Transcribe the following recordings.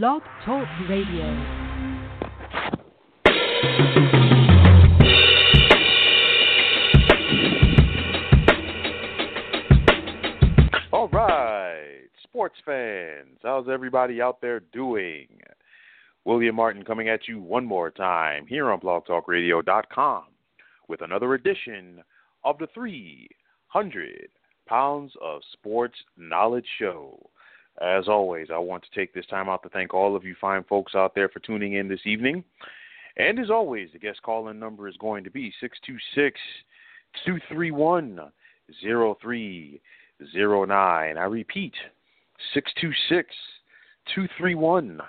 Blog Talk Radio. All right, sports fans, how's everybody out there doing? William Martin coming at you one more time here on blogtalkradio.com with another edition of the 300 Pounds of Sports Knowledge Show. As always, I want to take this time out to thank all of you fine folks out there for tuning in this evening. And as always, the guest call in number is going to be 626 231 0309. I repeat, 626 231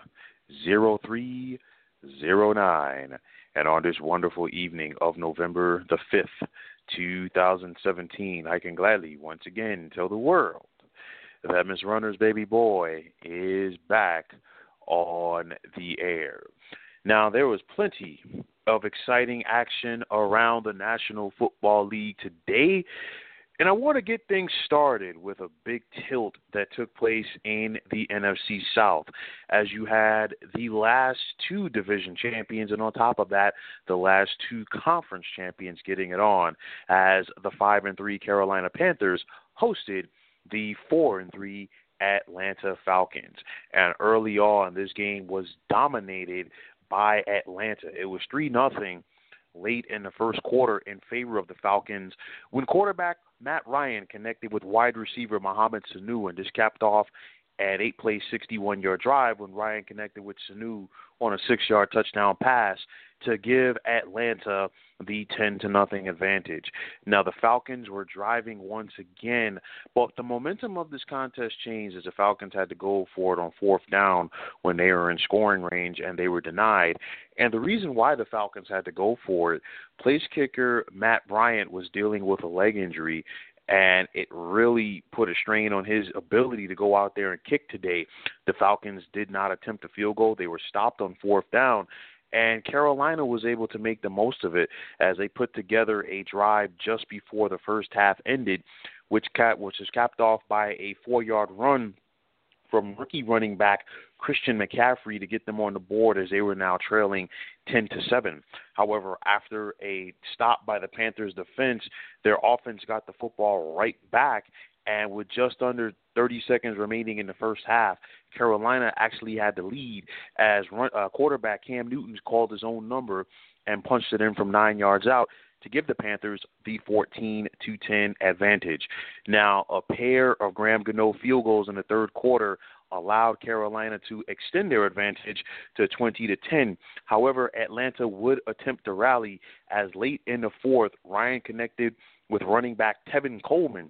0309. And on this wonderful evening of November the 5th, 2017, I can gladly once again tell the world that Miss Runner's baby boy is back on the air. Now, there was plenty of exciting action around the National Football League today. And I want to get things started with a big tilt that took place in the NFC South as you had the last two division champions, and on top of that, the last two conference champions getting it on as the 5 and 3 Carolina Panthers hosted the 4 and 3 Atlanta Falcons. And early on, this game was dominated by Atlanta. It was 3 nothing late in the first quarter in favor of the Falcons when quarterback Matt Ryan connected with wide receiver Mohamed Sanu and just capped off at eight play 61 yard drive when Ryan connected with Sanu on a six yard touchdown pass to give Atlanta the 10 to nothing advantage. Now the Falcons were driving once again, but the momentum of this contest changed as the Falcons had to go for it on fourth down when they were in scoring range and they were denied. And the reason why the Falcons had to go for it, place kicker Matt Bryant was dealing with a leg injury and it really put a strain on his ability to go out there and kick today. The Falcons did not attempt a field goal. They were stopped on fourth down, and Carolina was able to make the most of it as they put together a drive just before the first half ended, which cap which was capped off by a four-yard run from rookie running back Christian McCaffrey to get them on the board as they were now trailing 10 to 7. However, after a stop by the Panthers defense, their offense got the football right back and with just under 30 seconds remaining in the first half, Carolina actually had the lead as run, uh, quarterback Cam Newton called his own number and punched it in from nine yards out to give the Panthers the 14 to 10 advantage. Now, a pair of Graham Gano field goals in the third quarter allowed Carolina to extend their advantage to 20 to 10. However, Atlanta would attempt to rally as late in the fourth, Ryan connected with running back Tevin Coleman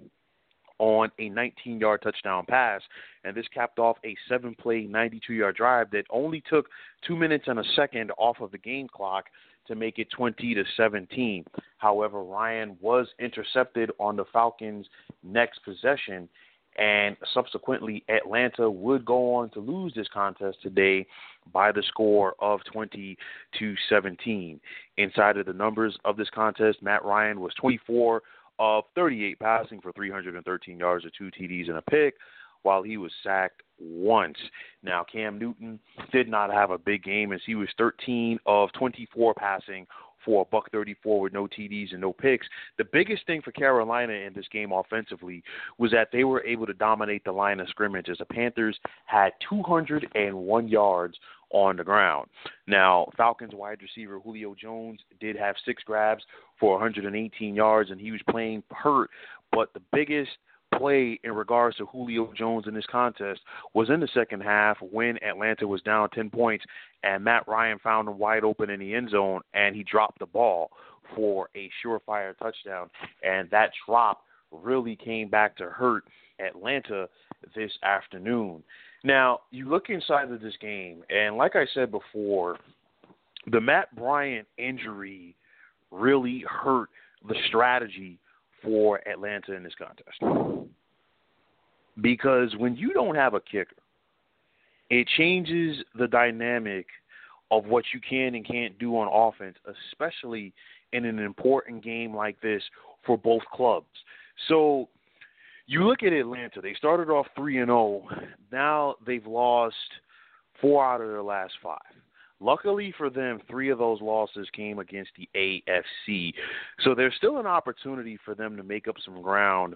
on a 19 yard touchdown pass. And this capped off a seven play, 92 yard drive that only took two minutes and a second off of the game clock to make it 20 to 17. However, Ryan was intercepted on the Falcons' next possession, and subsequently, Atlanta would go on to lose this contest today by the score of 20 to 17. Inside of the numbers of this contest, Matt Ryan was 24 of 38 passing for 313 yards or two TDs and a pick, while he was sacked once. Now, Cam Newton did not have a big game as he was 13 of 24 passing for a buck 34 with no TDs and no picks. The biggest thing for Carolina in this game offensively was that they were able to dominate the line of scrimmage as the Panthers had 201 yards on the ground. Now, Falcons wide receiver Julio Jones did have six grabs for 118 yards, and he was playing hurt. But the biggest play in regards to Julio Jones in this contest was in the second half when Atlanta was down 10 points and Matt Ryan found him wide open in the end zone and he dropped the ball for a surefire touchdown. And that drop really came back to hurt Atlanta this afternoon. Now, you look inside of this game, and like I said before, the Matt Bryant injury really hurt the strategy for Atlanta in this contest. Because when you don't have a kicker, it changes the dynamic of what you can and can't do on offense, especially in an important game like this for both clubs. So you look at Atlanta, they started off 3 and 0. Now they've lost four out of their last five. Luckily for them, three of those losses came against the AFC. So there's still an opportunity for them to make up some ground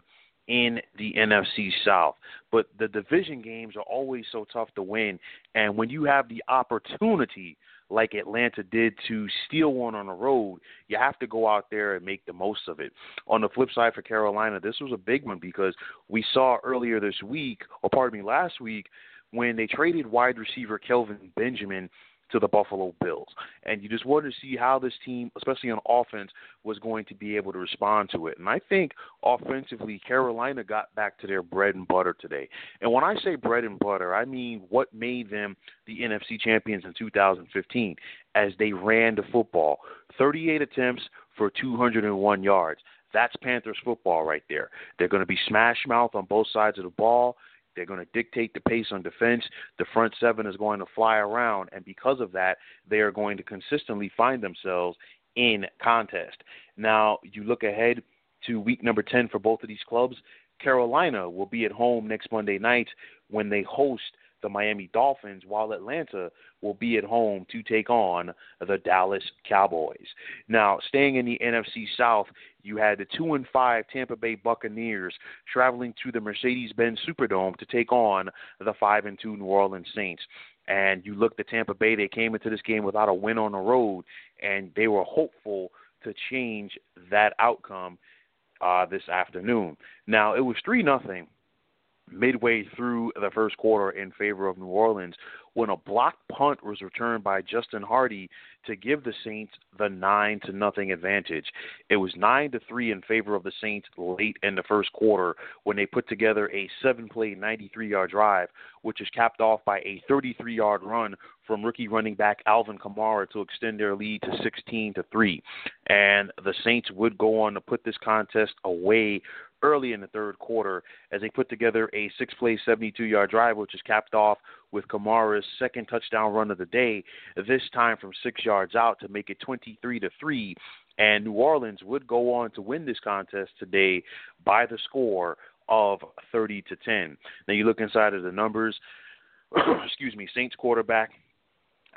in the NFC South. But the division games are always so tough to win. And when you have the opportunity, like Atlanta did, to steal one on the road, you have to go out there and make the most of it. On the flip side for Carolina, this was a big one because we saw earlier this week, or pardon me, last week, when they traded wide receiver Kelvin Benjamin to the Buffalo Bills. And you just wanted to see how this team, especially on offense, was going to be able to respond to it. And I think offensively, Carolina got back to their bread and butter today. And when I say bread and butter, I mean what made them the NFC champions in 2015 as they ran the football. 38 attempts for 201 yards. That's Panthers football right there. They're going to be smash mouth on both sides of the ball. They're going to dictate the pace on defense. The front seven is going to fly around, and because of that, they are going to consistently find themselves in contest. Now, you look ahead to week number 10 for both of these clubs. Carolina will be at home next Monday night when they host the Miami Dolphins, while Atlanta will be at home to take on the Dallas Cowboys. Now, staying in the NFC South, you had the two and five Tampa Bay Buccaneers traveling to the Mercedes-Benz Superdome to take on the five and two New Orleans Saints. And you looked at Tampa Bay; they came into this game without a win on the road, and they were hopeful to change that outcome uh, this afternoon. Now, it was three nothing midway through the first quarter in favor of New Orleans when a blocked punt was returned by Justin Hardee to give the Saints the 9 to nothing advantage. It was 9 to 3 in favor of the Saints late in the first quarter when they put together a 7-play 93-yard drive which is capped off by a 33-yard run from rookie running back Alvin Kamara to extend their lead to 16 to 3. And the Saints would go on to put this contest away early in the third quarter as they put together a six play, 72 yard drive, which is capped off with Kamara's second touchdown run of the day, this time from six yards out to make it 23 to 3. And New Orleans would go on to win this contest today by the score of 30 to 10. Now you look inside of the numbers. excuse me, Saints quarterback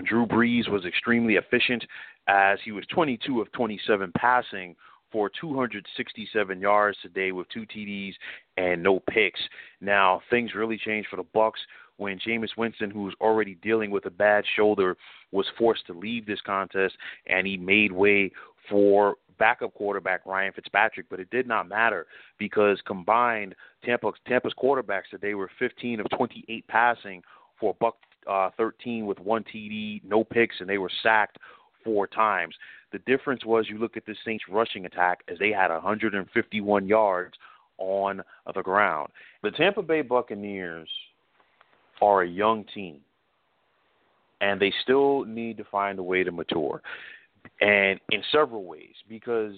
Drew Brees was extremely efficient as he was 22 of 27 passing for 267 yards today with two TDs and no picks. Now things really changed for the Bucks when Jameis Winston, who was already dealing with a bad shoulder, was forced to leave this contest, and he made way for backup quarterback Ryan Fitzpatrick. But it did not matter because combined Tampa Tampa's quarterbacks today were 15 of 28 passing for Buck uh, 13 with one TD, no picks, and they were sacked four times. The difference was you look at the Saints rushing attack as they had 151 yards on the ground. The Tampa Bay Buccaneers are a young team and they still need to find a way to mature. And in several ways because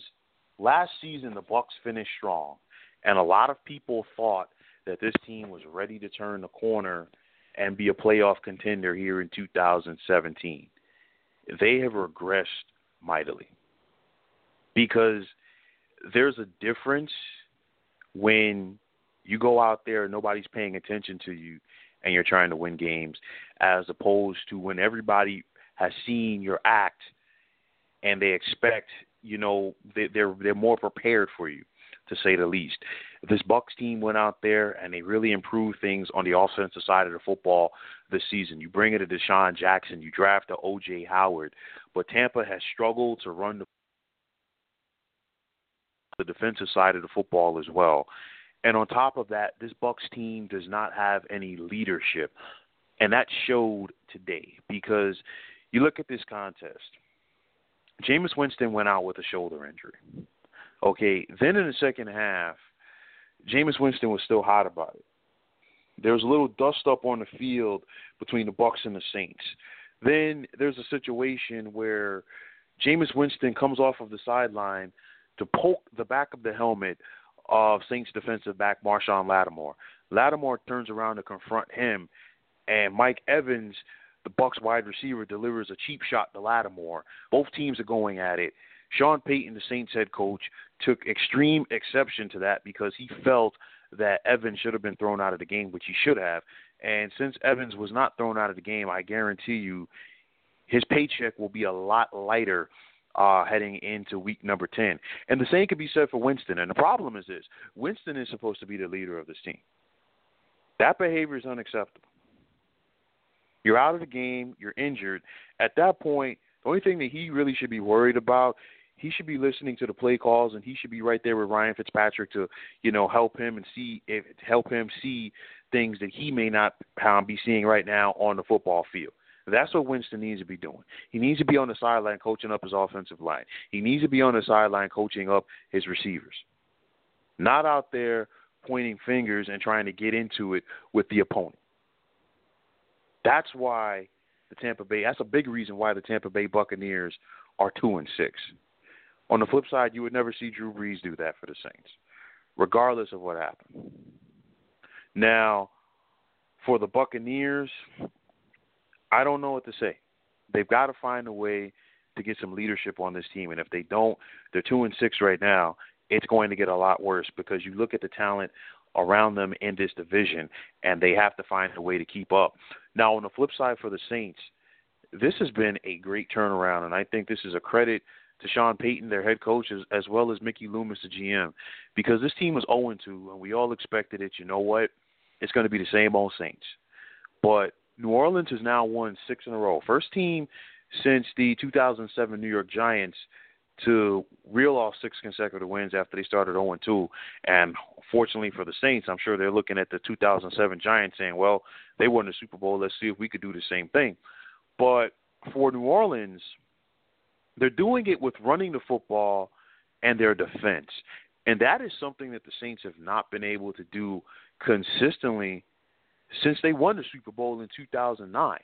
last season the Bucks finished strong and a lot of people thought that this team was ready to turn the corner and be a playoff contender here in 2017. They have regressed mightily. Because there's a difference when you go out there and nobody's paying attention to you and you're trying to win games as opposed to when everybody has seen your act and they expect you know they, they're they're more prepared for you to say the least. This Bucks team went out there and they really improved things on the offensive side of the football this season. You bring it to DeSean Jackson, you draft a OJ Howard, but Tampa has struggled to run the the defensive side of the football as well. And on top of that, this Bucks team does not have any leadership. And that showed today because you look at this contest. Jameis Winston went out with a shoulder injury. Okay, then in the second half, Jameis Winston was still hot about it. There was a little dust up on the field between the Bucks and the Saints. Then there's a situation where Jameis Winston comes off of the sideline to poke the back of the helmet of Saints defensive back Marshon Lattimore. Lattimore turns around to confront him, and Mike Evans, the Bucks wide receiver, delivers a cheap shot to Lattimore. Both teams are going at it. Sean Payton, the Saints head coach, took extreme exception to that because he felt that Evans should have been thrown out of the game, which he should have. And since Evans was not thrown out of the game, I guarantee you his paycheck will be a lot lighter uh, heading into week number 10. And the same could be said for Winston. And the problem is this Winston is supposed to be the leader of this team. That behavior is unacceptable. You're out of the game, you're injured. At that point, the only thing that he really should be worried about, he should be listening to the play calls and he should be right there with Ryan Fitzpatrick to, you know, help him and see if help him see things that he may not be seeing right now on the football field. That's what Winston needs to be doing. He needs to be on the sideline coaching up his offensive line. He needs to be on the sideline coaching up his receivers. Not out there pointing fingers and trying to get into it with the opponent. That's why the Tampa Bay. That's a big reason why the Tampa Bay Buccaneers are two and six. On the flip side, you would never see Drew Brees do that for the Saints, regardless of what happened. Now, for the Buccaneers, I don't know what to say. They've got to find a way to get some leadership on this team, and if they don't, they're two and six right now. It's going to get a lot worse because you look at the talent around them in this division, and they have to find a way to keep up. Now, on the flip side for the Saints, this has been a great turnaround, and I think this is a credit to Sean Payton, their head coach, as, as well as Mickey Loomis, the GM, because this team was 0 2, and we all expected it. You know what? It's going to be the same old Saints. But New Orleans has now won six in a row. First team since the 2007 New York Giants to reel off six consecutive wins after they started 0 2. And fortunately for the Saints, I'm sure they're looking at the 2007 Giants saying, well, they won the Super Bowl. Let's see if we could do the same thing. But for New Orleans, they're doing it with running the football and their defense. And that is something that the Saints have not been able to do consistently since they won the Super Bowl in 2009.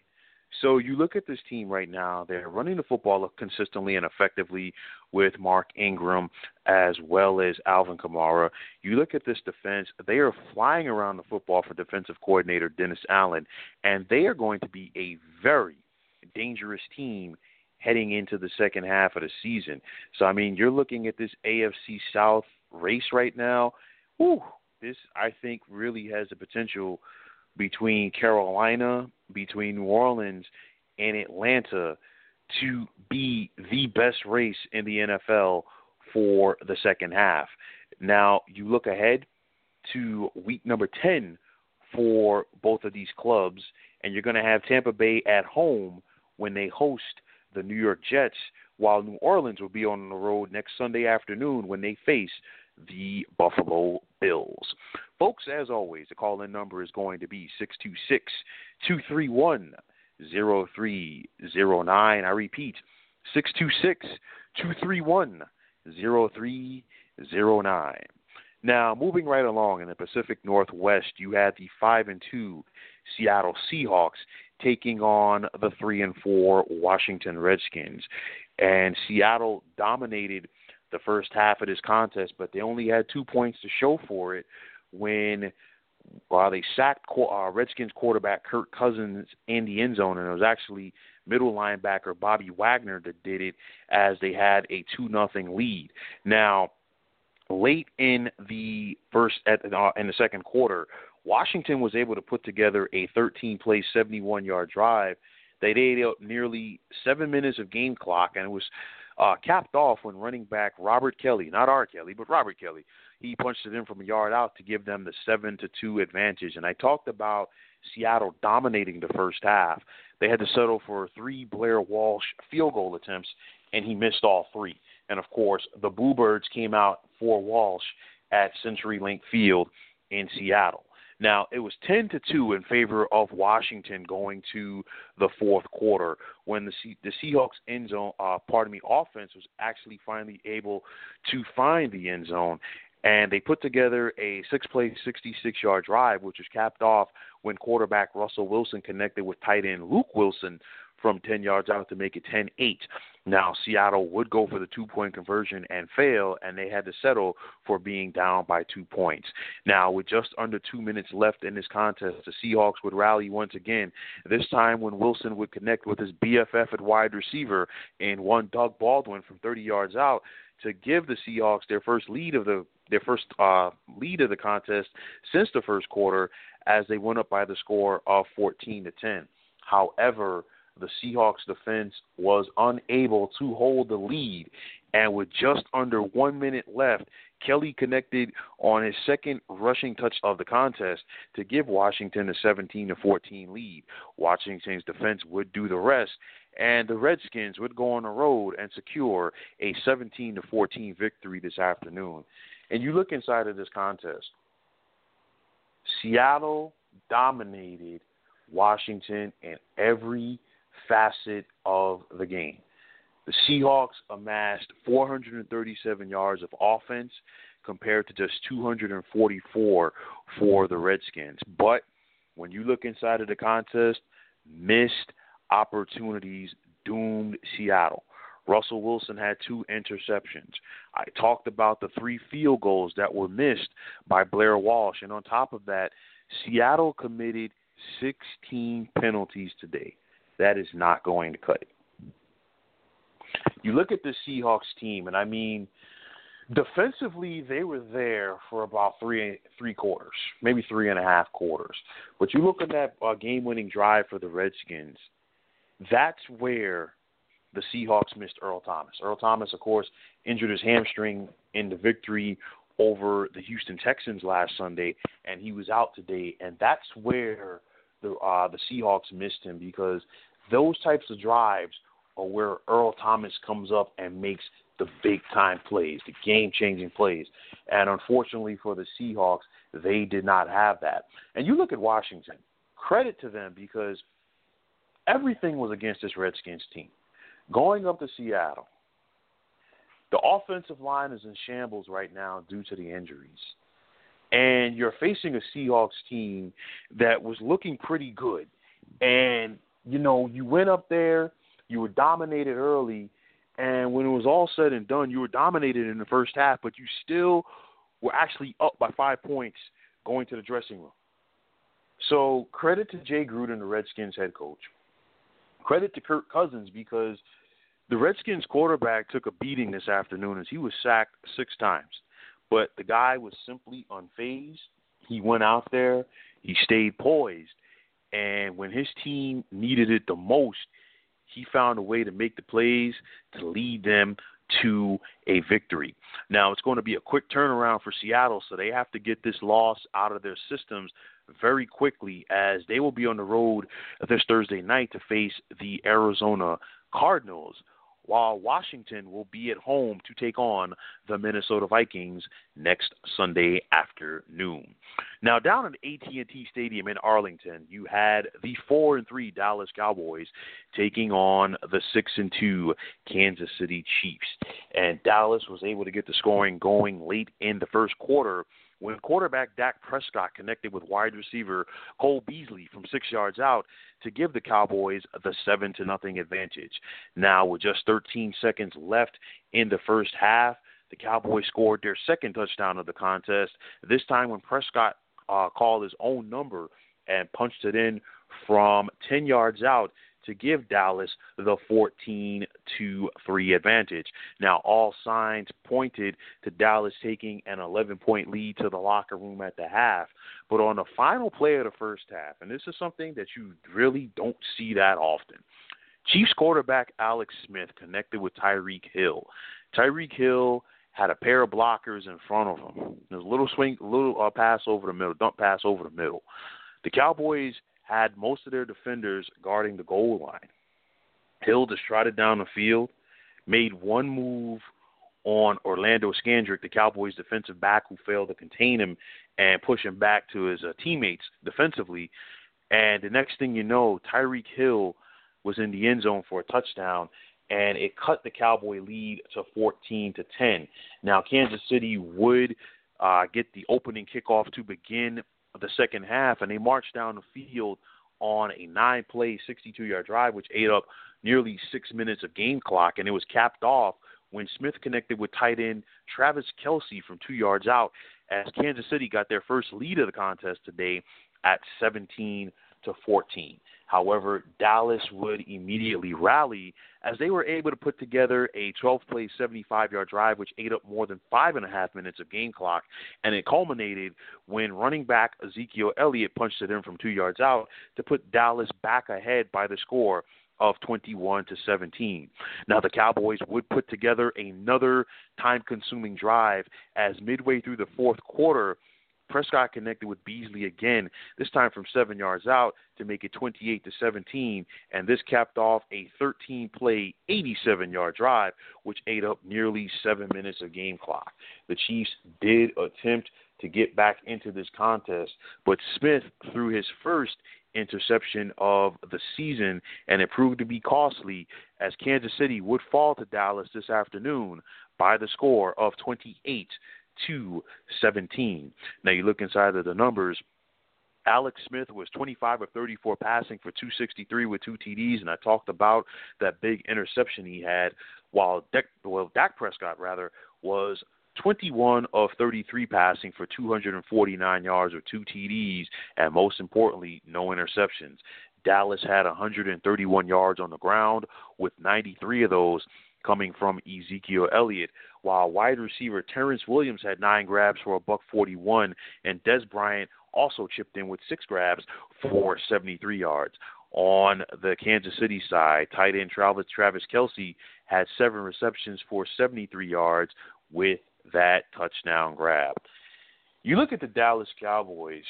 So you look at this team right now, they're running the football consistently and effectively with Mark Ingram as well as Alvin Kamara. You look at this defense, they are flying around the football for defensive coordinator Dennis Allen, and they are going to be a very dangerous team heading into the second half of the season. So I mean, you're looking at this AFC South race right now. This I think really has the potential between Carolina, between New Orleans, and Atlanta to be the best race in the NFL for the second half. Now, you look ahead to week number 10 for both of these clubs, and you're going to have Tampa Bay at home when they host the New York Jets, while New Orleans will be on the road next Sunday afternoon when they face the Buffalo Bills. Folks, as always, the call in number is going to be 626 231 0309. I repeat, 626 231 0309. Now, moving right along in the Pacific Northwest, you had the 5 and 2 Seattle Seahawks taking on the 3 and 4 Washington Redskins. And Seattle dominated the first half of this contest, but they only had two points to show for it when uh, they sacked uh, Redskins quarterback Kirk Cousins in the end zone, and it was actually middle linebacker Bobby Wagner that did it as they had a two nothing lead. Now, late in the first at uh, in the second quarter, Washington was able to put together a 13 play, 71 yard drive. They ate out nearly seven minutes of game clock, and it was uh, capped off when running back Robert Kelly, not R. Kelly, but Robert Kelly, he punched it in from a yard out to give them the seven to two advantage. And I talked about Seattle dominating the first half. They had to settle for three Blair Walsh field goal attempts, and he missed all three. And of course, the Bluebirds came out for Walsh at CenturyLink Field in Seattle. Now, it was 10 to 2 in favor of Washington going to the fourth quarter when the C- the Seahawks end zone, uh, pardon me, offense was actually finally able to find the end zone. And they put together a six play, 66 yard drive, which was capped off when quarterback Russell Wilson connected with tight end Luke Wilson from 10 yards out to make it 10 8. Now, Seattle would go for the two point conversion and fail, and they had to settle for being down by two points. Now, with just under two minutes left in this contest, the Seahawks would rally once again, this time when Wilson would connect with his BFF at wide receiver and one Doug Baldwin from 30 yards out to give the Seahawks their first lead of the their first uh, lead of the contest since the first quarter, as they went up by the score of 14 to 10. However, the Seahawks defense was unable to hold the lead, and with just under one minute left, Kelly connected on his second rushing touch of the contest to give Washington a 17 to 14 lead. Washington's defense would do the rest, and the Redskins would go on the road and secure a 17 to 14 victory this afternoon. And you look inside of this contest, Seattle dominated Washington in every facet of the game. The Seahawks amassed 437 yards of offense compared to just 244 for the Redskins. But when you look inside of the contest, missed opportunities doomed Seattle. Russell Wilson had two interceptions. I talked about the three field goals that were missed by Blair Walsh. And on top of that, Seattle committed 16 penalties today. That is not going to cut it. You look at the Seahawks team, and I mean, defensively they were there for about three three quarters, maybe three and a half quarters. But you look at that uh, game-winning drive for the Redskins. That's where the Seahawks missed Earl Thomas. Earl Thomas, of course, injured his hamstring in the victory over the Houston Texans last Sunday, and he was out today. And that's where the uh, the Seahawks missed him because those types of drives are where Earl Thomas comes up and makes the big time plays, the game changing plays. And unfortunately for the Seahawks, they did not have that. And you look at Washington, credit to them because everything was against this Redskins team. Going up to Seattle, the offensive line is in shambles right now due to the injuries. And you're facing a Seahawks team that was looking pretty good. And, you know, you went up there, you were dominated early, and when it was all said and done, you were dominated in the first half, but you still were actually up by five points going to the dressing room. So credit to Jay Gruden, the Redskins head coach. Credit to Kirk Cousins because the Redskins quarterback took a beating this afternoon as he was sacked six times. But the guy was simply unfazed. He went out there, he stayed poised, and when his team needed it the most, he found a way to make the plays to lead them to a victory. Now, it's going to be a quick turnaround for Seattle, so they have to get this loss out of their systems very quickly as they will be on the road this Thursday night to face the Arizona Cardinals while Washington will be at home to take on the Minnesota Vikings next Sunday afternoon. Now, down at AT&T Stadium in Arlington, you had the four and three Dallas Cowboys taking on the six and two Kansas City Chiefs, and Dallas was able to get the scoring going late in the first quarter when quarterback Dak Prescott connected with wide receiver Cole Beasley from six yards out to give the Cowboys the seven to nothing advantage. Now, with just 13 seconds left in the first half, the Cowboys scored their second touchdown of the contest. This time, when Prescott uh, called his own number and punched it in from 10 yards out to give Dallas the 14 to 3 advantage. Now, all signs pointed to Dallas taking an 11 point lead to the locker room at the half. But on the final play of the first half, and this is something that you really don't see that often. Chiefs quarterback Alex Smith connected with Tyreek Hill. Tyreek Hill had a pair of blockers in front of him. There's a little swing, little uh, pass over the middle, dump pass over the middle. The Cowboys had most of their defenders guarding the goal line. Hill just trotted down the field, made one move on Orlando Scandrick, the Cowboys defensive back who failed to contain him and push him back to his uh, teammates defensively. And the next thing you know, Tyreek Hill was in the end zone for a touchdown, and it cut the Cowboy lead to 14 to 10. Now, Kansas City would uh, get the opening kickoff to begin the second half, and they marched down the field on a nine play, 62 yard drive, which ate up nearly six minutes of game clock, and it was capped off when Smith connected with tight end Travis Kelce from two yards out as Kansas City got their first lead of the contest today at 17 to 14. However, Dallas would immediately rally as they were able to put together a 12 play, 75 yard drive, which ate up more than five and a half minutes of game clock. And it culminated when running back Ezekiel Elliott punched it in from two yards out to put Dallas back ahead by the score of 21 to 17. Now the Cowboys would put together another time-consuming drive as midway through the fourth quarter, Prescott connected with Beasley again, this time from seven yards out to make it 28 to 17, and this capped off a 13-play, 87-yard drive, which ate up nearly seven minutes of game clock. The Chiefs did attempt to get back into this contest, but Smith threw his first interception of the season, and it proved to be costly as Kansas City would fall to Dallas this afternoon by the score of 28 to 17. Now you look inside of the numbers. Alex Smith was 25 of 34 passing for 263 with two TDs, and I talked about that big interception he had. While Dak, well, Dak Prescott rather was 21 of 33 passing for 249 yards or two TDs, and most importantly, no interceptions. Dallas had 131 yards on the ground, with 93 of those coming from Ezekiel Elliott, while wide receiver Terrance Williams had nine grabs for a buck 41, and Dez Bryant also chipped in with six grabs for 73 yards. On the Kansas City side, tight end Travis Travis Kelce had seven receptions for 73 yards with that touchdown grab. You look at the Dallas Cowboys,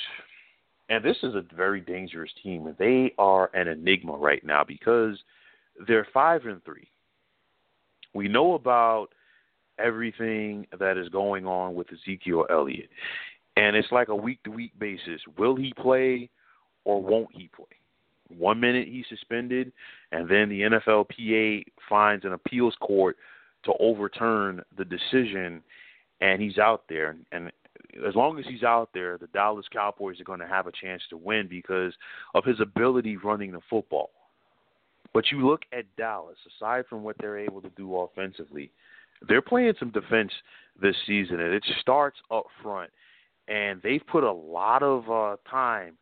and this is a very dangerous team. They are an enigma right now because they're five and three. We know about everything that is going on with Ezekiel Elliott, and it's like a week to week basis. Will he play or won't he play? One minute he's suspended, and then the NFLPA finds an appeals court to overturn the decision and he's out there. And as long as he's out there, the Dallas Cowboys are going to have a chance to win because of his ability running the football. But you look at Dallas, aside from what they're able to do offensively, they're playing some defense this season, and it starts up front. And they've put a lot of uh, time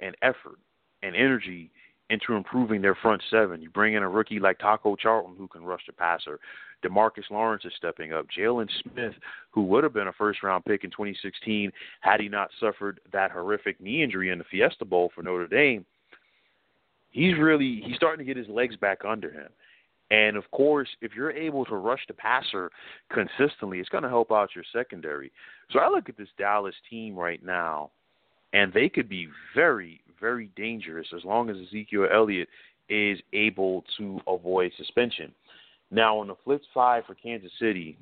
and effort and energy into improving their front seven. You bring in a rookie like Taco Charlton who can rush the passer. Demarcus Lawrence is stepping up. Jaylon Smith, who would have been a first round pick in 2016 had he not suffered that horrific knee injury in the Fiesta Bowl for Notre Dame, he's really he's starting to get his legs back under him. And of course, if you're able to rush the passer consistently, it's going to help out your secondary. So I look at this Dallas team right now, and they could be very, very dangerous as long as Ezekiel Elliott is able to avoid suspension. Now, on the flip side for Kansas City,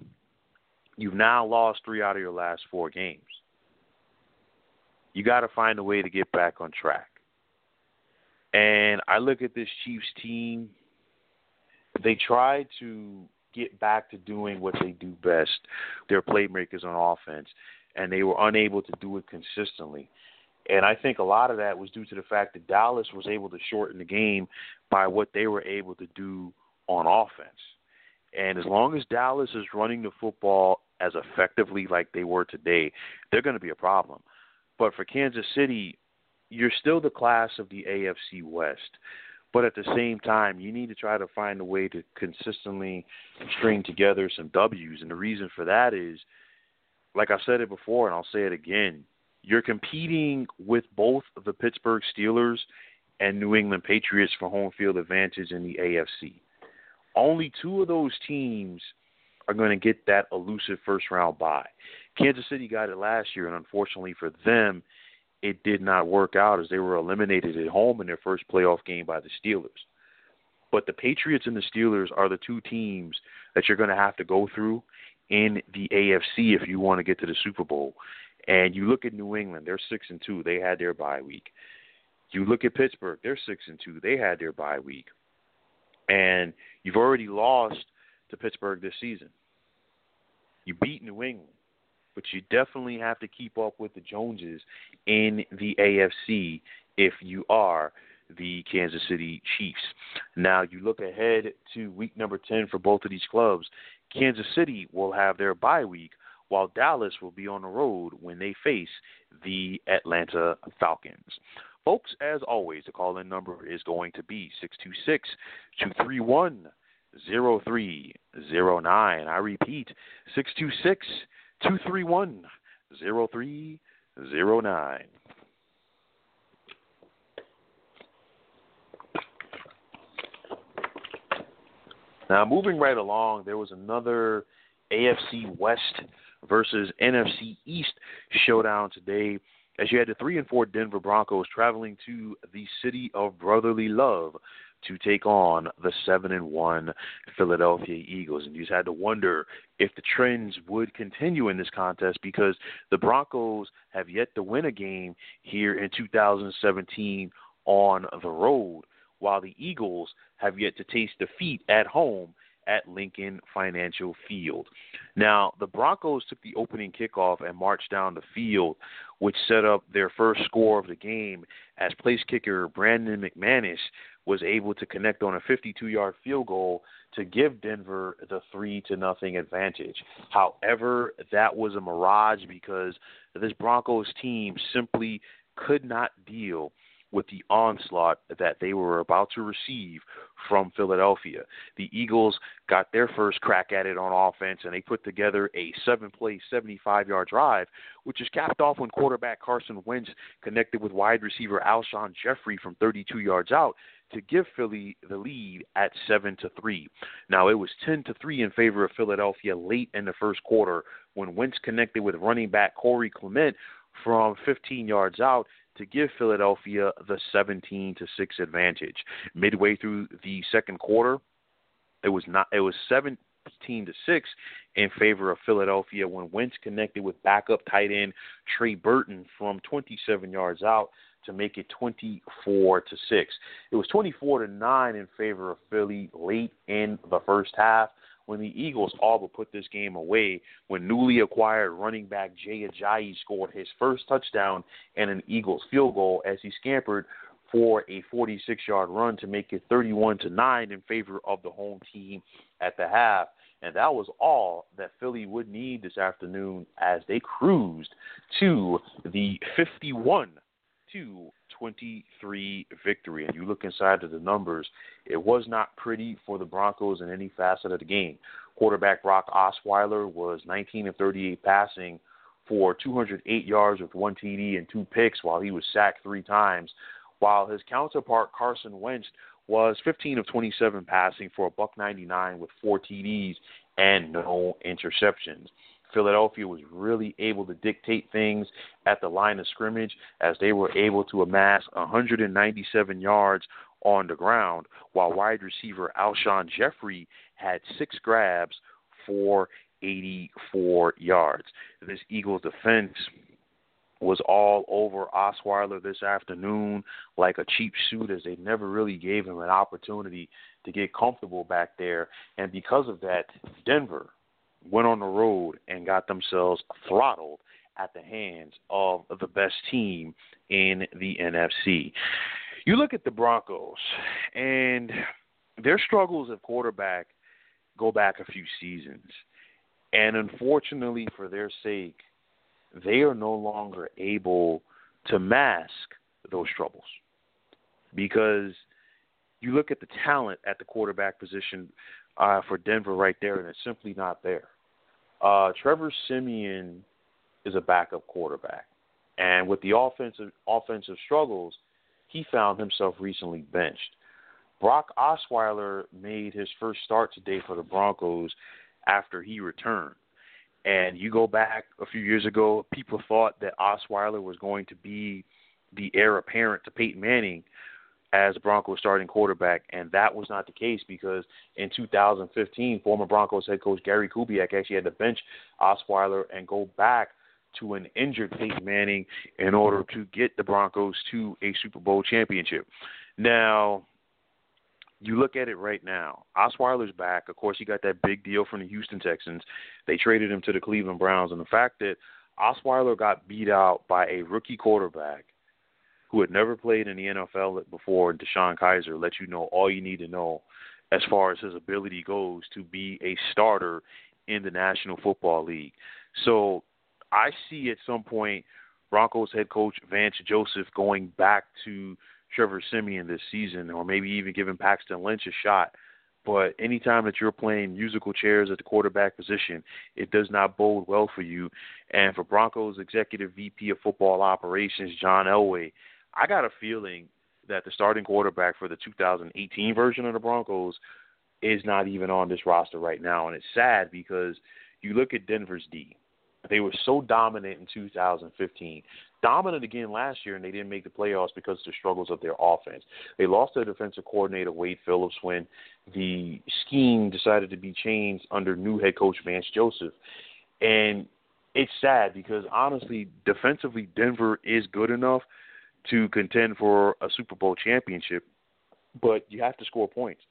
you've now lost three out of your last four games. You got to find a way to get back on track. And I look at this Chiefs team. They try to get back to doing what they do best. They're playmakers on offense, and they were unable to do it consistently. And I think a lot of that was due to the fact that Dallas was able to shorten the game by what they were able to do on offense. And as long as Dallas is running the football as effectively like they were today, they're going to be a problem. But for Kansas City, you're still the class of the AFC West. But at the same time, you need to try to find a way to consistently string together some W's. And the reason for that is, like I've said it before, and I'll say it again, you're competing with both the Pittsburgh Steelers and New England Patriots for home field advantage in the AFC. Only two of those teams are going to get that elusive first round bye. Kansas City got it last year, and unfortunately for them, it did not work out as they were eliminated at home in their first playoff game by the Steelers. But the Patriots and the Steelers are the two teams that you're going to have to go through in the AFC if you want to get to the Super Bowl. And you look at New England, they're six and two. They had their bye week. You look at Pittsburgh, they're six and two. They had their bye week. And you've already lost to Pittsburgh this season. You beat New England, but you definitely have to keep up with the Joneses in the AFC if you are the Kansas City Chiefs. Now you look ahead to week number 10 for both of these clubs. Kansas City will have their bye week while Dallas will be on the road when they face the Atlanta Falcons. Folks, as always, the call in number is going to be 626 231 0309. I repeat, 626 231 0309. Now, moving right along, there was another AFC West versus NFC East showdown today as you had the 3 and 4 Denver Broncos traveling to the city of brotherly love to take on the 7 and 1 Philadelphia Eagles. And you just had to wonder if the trends would continue in this contest because the Broncos have yet to win a game here in 2017 on the road while the Eagles have yet to taste defeat at home at Lincoln Financial Field. Now, the Broncos took the opening kickoff and marched down the field, which set up their first score of the game as place kicker Brandon McManus was able to connect on a 52-yard field goal to give Denver the 3 to nothing advantage. However, that was a mirage because this Broncos team simply could not deal with the onslaught that they were about to receive from Philadelphia. The Eagles got their first crack at it on offense, and they put together a seven play, 75 yard drive, which is capped off when quarterback Carson Wentz connected with wide receiver Alshon Jeffery from 32 yards out to give Philly the lead at seven to three. Now it was ten to three in favor of Philadelphia late in the first quarter when Wentz connected with running back Corey Clement from 15 yards out to give Philadelphia the 17 to 6 advantage. Midway through the second quarter, it was not it was 17 to 6 in favor of Philadelphia when Wentz connected with backup tight end Trey Burton from 27 yards out to make it 24 to 6. It was 24 to 9 in favor of Philly late in the first half when the Eagles all but put this game away when newly acquired running back Jay Ajayi scored his first touchdown and an Eagles field goal as he scampered for a 46-yard run to make it 31 to 9 in favor of the home team at the half. And that was all that Philly would need this afternoon as they cruised to the 51 to 23 victory. And you look inside of the numbers, it was not pretty for the Broncos in any facet of the game. Quarterback Brock Osweiler was 19 of 38 passing for 208 yards with one TD and two picks while he was sacked three times, while his counterpart Carson Wentz was 15 of 27 passing for a buck 99 with four TDs and no interceptions. Philadelphia was really able to dictate things at the line of scrimmage as they were able to amass 197 yards on the ground, while wide receiver Alshon Jeffery had six grabs for 84 yards. This Eagles defense was all over Osweiler this afternoon like a cheap suit as they never really gave him an opportunity to get comfortable back there. And because of that, Denver went on the road and got themselves throttled at the hands of the best team in the NFC. You look at the Broncos, and their struggles at quarterback go back a few seasons. And unfortunately for their sake, they are no longer able to mask those troubles because you look at the talent at the quarterback position uh, for Denver right there, and it's simply not there. Uh, Trevor Siemian is a backup quarterback, and with the offensive offensive struggles, he found himself recently benched. Brock Osweiler made his first start today for the Broncos after he returned. And you go back a few years ago, people thought that Osweiler was going to be the heir apparent to Peyton Manning, as Broncos starting quarterback, and that was not the case because in 2015, former Broncos head coach Gary Kubiak actually had to bench Osweiler and go back to an injured Peyton Manning in order to get the Broncos to a Super Bowl championship. Now, you look at it right now. Osweiler's back. Of course, he got that big deal from the Houston Texans. They traded him to the Cleveland Browns, and the fact that Osweiler got beat out by a rookie quarterback – who had never played in the NFL before, DeShone Kizer, let you know all you need to know as far as his ability goes to be a starter in the National Football League. So I see at some point Broncos head coach Vance Joseph going back to Trevor Siemian this season, or maybe even giving Paxton Lynch a shot. But anytime that you're playing musical chairs at the quarterback position, it does not bode well for you. And for Broncos executive VP of football operations, John Elway, I got a feeling that the starting quarterback for the 2018 version of the Broncos is not even on this roster right now. And it's sad because you look at Denver's D. They were so dominant in 2015 dominant again last year, and they didn't make the playoffs because of the struggles of their offense. They lost their defensive coordinator Wade Phillips when the scheme decided to be changed under new head coach Vance Joseph, and it's sad because honestly, defensively, Denver is good enough to contend for a Super Bowl championship, but you have to score points.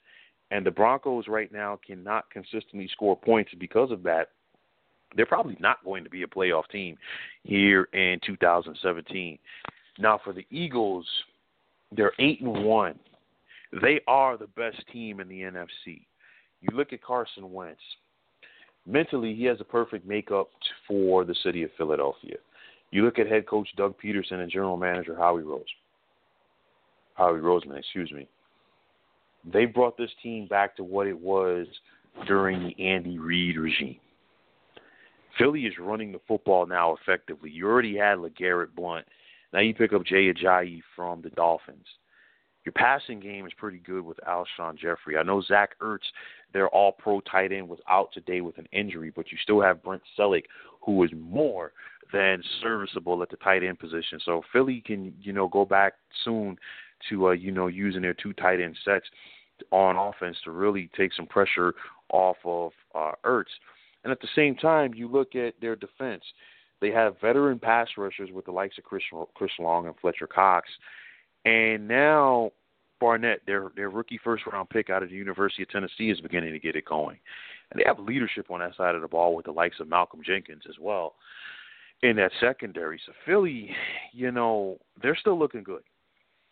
And the Broncos right now cannot consistently score points because of that they're probably not going to be a playoff team here in 2017. Now for the Eagles, they're eight and one. They are the best team in the NFC. You look at Carson Wentz. Mentally, he has a perfect makeup for the city of Philadelphia. You look at head coach Doug Pederson and general manager Howie Rose. Howie Roseman, excuse me. They brought this team back to what it was during the Andy Reid regime. Philly is running the football now effectively. You already had LeGarrette Blunt. Now you pick up Jay Ajayi from the Dolphins. Your passing game is pretty good with Alshon Jeffery. I know Zach Ertz, their all pro tight end, was out today with an injury, but you still have Brent Celek, who is more than serviceable at the tight end position. So Philly can, you know, go back soon to uh, you know, using their two tight end sets on offense to really take some pressure off of uh Ertz. And at the same time, you look at their defense. They have veteran pass rushers with the likes of Chris, Chris Long and Fletcher Cox. And now Barnett, their their rookie first round pick out of the University of Tennessee, is beginning to get it going. And they have leadership on that side of the ball with the likes of Malcolm Jenkins as well in that secondary. So Philly, you know, they're still looking good.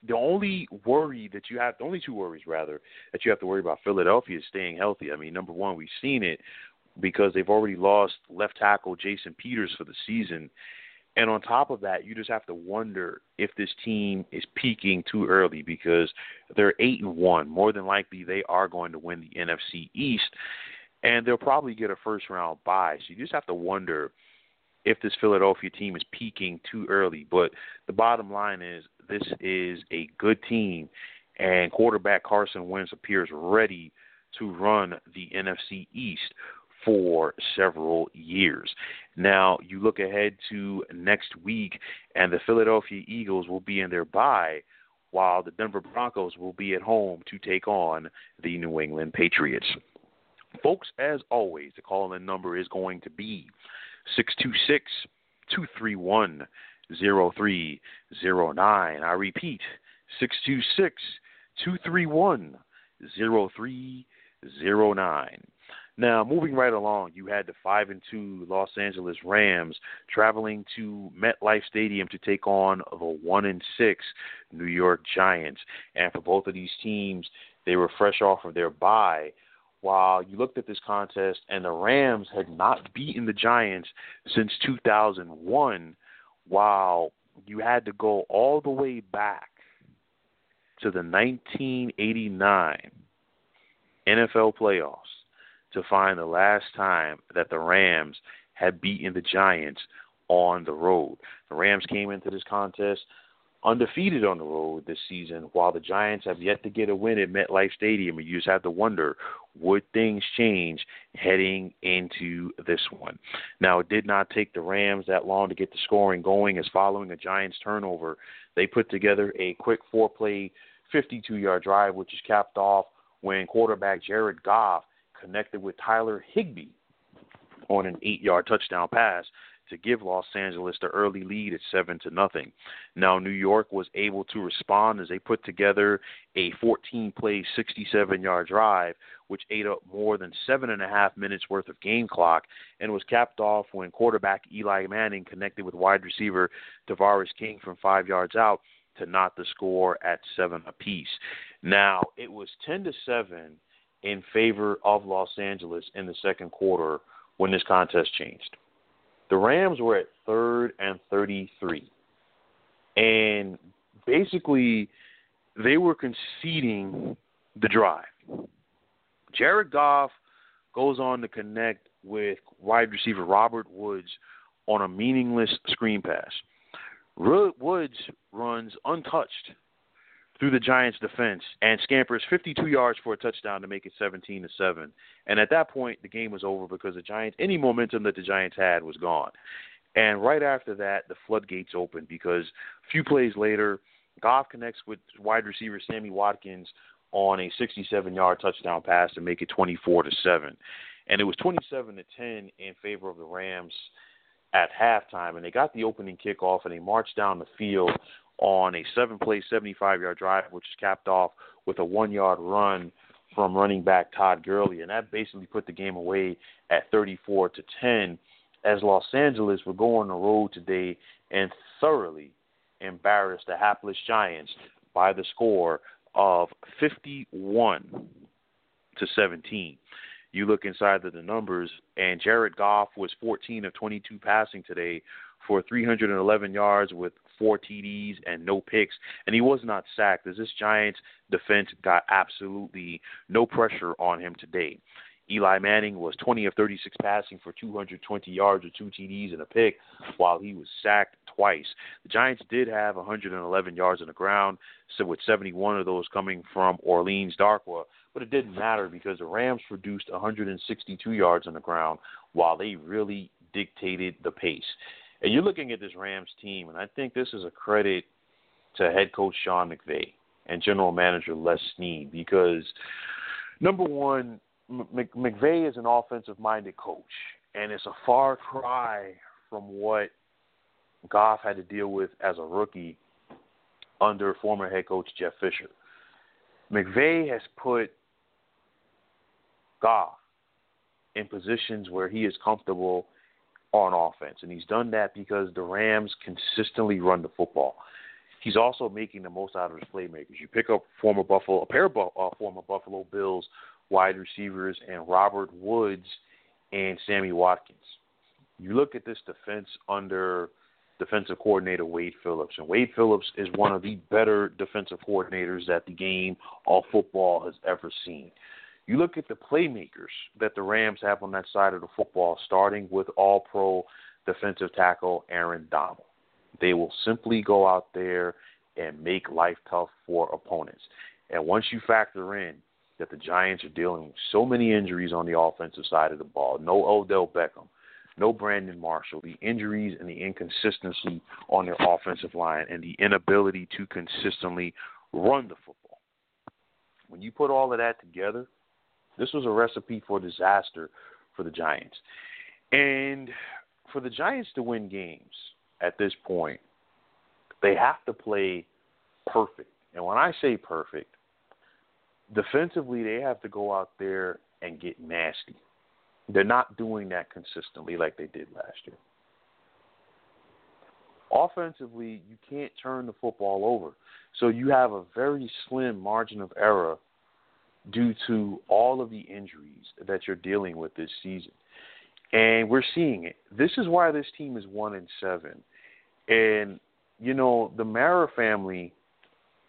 The only worry that you have, the only two worries rather, that you have to worry about Philadelphia is staying healthy. I mean, number one, we've seen it because they've already lost left tackle Jason Peters for the season. And on top of that, you just have to wonder if this team is peaking too early because they're eight and one. More than likely, they are going to win the NFC East, and they'll probably get a first round bye. So you just have to wonder if this Philadelphia team is peaking too early. But the bottom line is, this is a good team, and quarterback Carson Wentz appears ready to run the NFC East for several years. Now, you look ahead to next week, and the Philadelphia Eagles will be in their bye, while the Denver Broncos will be at home to take on the New England Patriots. Folks, as always, the call in number is going to be 626 231 0309. I repeat, 626 231 0309. Now, moving right along, you had the five and two Los Angeles Rams traveling to MetLife Stadium to take on the one and six New York Giants. And for both of these teams, they were fresh off of their bye. While you looked at this contest, and the Rams had not beaten the Giants since 2001, while you had to go all the way back to the 1989 NFL playoffs to find the last time that the Rams had beaten the Giants on the road. The Rams came into this contest undefeated on the road this season, while the Giants have yet to get a win at MetLife Stadium. You just have to wonder would things change heading into this one? Now, it did not take the Rams that long to get the scoring going, as following a Giants turnover, they put together a quick four play, 52 yard drive, which is capped off when quarterback Jared Goff connected with Tyler Higbee on an eight-yard touchdown pass to give Los Angeles the early lead at seven to nothing. Now New York was able to respond as they put together a 14-play, 67-yard drive, which ate up more than seven and a half minutes worth of game clock, and was capped off when quarterback Eli Manning connected with wide receiver Tavarres King from five yards out to knot the score at seven apiece. Now it was ten to seven in favor of Los Angeles in the second quarter when this contest changed. The Rams were at third and 33. and basically they were conceding the drive. Jared Goff goes on to connect with wide receiver Robert Woods on a meaningless screen pass. Woods runs untouched through the Giants' defense and scampers 52 yards for a touchdown to make it 17 to 7. And at that point, the game was over because the Giants, any momentum that the Giants had, was gone. And right after that, the floodgates opened because a few plays later, Goff connects with wide receiver Sammy Watkins on a 67-yard touchdown pass to make it 24 to 7. And it was 27 to 10 in favor of the Rams at halftime, and they got the opening kickoff and they marched down the field on a seven-play, 75-yard drive, which was capped off with a one-yard run from running back Todd Gurley, and that basically put the game away at 34 to 10. As Los Angeles would go on the road today and thoroughly embarrass the hapless Giants by the score of 51 to 17. You look inside of the numbers, and Jared Goff was 14 of 22 passing today for 311 yards with four TDs and no picks, and he was not sacked as this Giants defense got absolutely no pressure on him today. Eli Manning was 20 of 36 passing for 220 yards or two TDs and a pick, while he was sacked twice. The Giants did have 111 yards on the ground, so with 71 of those coming from Orleans Darkwa, but it didn't matter because the Rams produced 162 yards on the ground while they really dictated the pace. And you're looking at this Rams team, and I think this is a credit to head coach Sean McVay and general manager Les Snead because number one, McVay is an offensive minded coach, and it's a far cry from what Goff had to deal with as a rookie under former head coach Jeff Fisher. McVay has put Goff in positions where he is comfortable on offense, and he's done that because the Rams consistently run the football. He's also making the most out of his playmakers. You pick up former Buffalo, a pair of uh, former Buffalo Bills wide receivers and Robert Woods and Sammy Watkins. You look at this defense under defensive coordinator Wade Phillips, and Wade Phillips is one of the better defensive coordinators that the game of football has ever seen. You look at the playmakers that the Rams have on that side of the football, starting with all pro defensive tackle Aaron Donald. They will simply go out there and make life tough for opponents. And once you factor in that the Giants are dealing with so many injuries on the offensive side of the ball. No Odell Beckham, no Brandon Marshall. The injuries and the inconsistency on their offensive line and the inability to consistently run the football. When you put all of that together, this was a recipe for disaster for the Giants. And for the Giants to win games at this point, they have to play perfect. And when I say perfect, defensively, they have to go out there and get nasty. They're not doing that consistently like they did last year. Offensively, you can't turn the football over. So you have a very slim margin of error due to all of the injuries that you're dealing with this season. And we're seeing it. This is why this team is one and seven. And, you know, the Mara family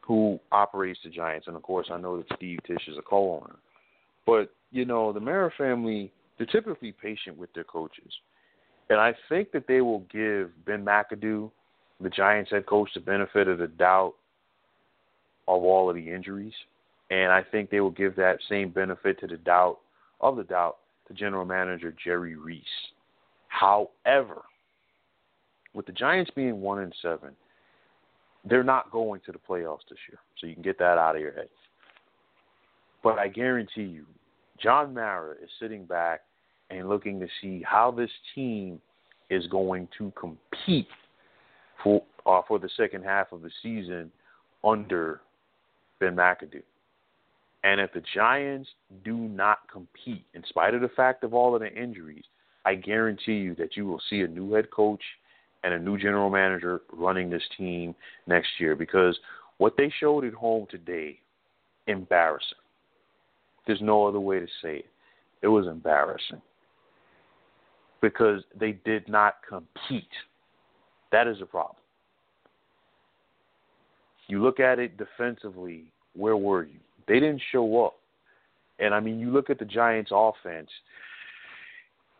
who operates the Giants, and of course, I know that Steve Tisch is a co-owner. But you know, the Mara family they're typically patient with their coaches, and I think that they will give Ben McAdoo, the Giants head coach, the benefit of the doubt of all of the injuries, and I think they will give that same benefit to the doubt of the doubt to general manager Jerry Reese. However, with the Giants being one and seven they're not going to the playoffs this year. So you can get that out of your head. But I guarantee you, John Mara is sitting back and looking to see how this team is going to compete for uh, for the second half of the season under Ben McAdoo. And if the Giants do not compete, in spite of the fact of all of the injuries, I guarantee you that you will see a new head coach and a new general manager running this team next year because what they showed at home today, embarrassing. There's no other way to say it. It was embarrassing because they did not compete. That is a problem. You look at it defensively, where were you? They didn't show up. And I mean, you look at the Giants' offense.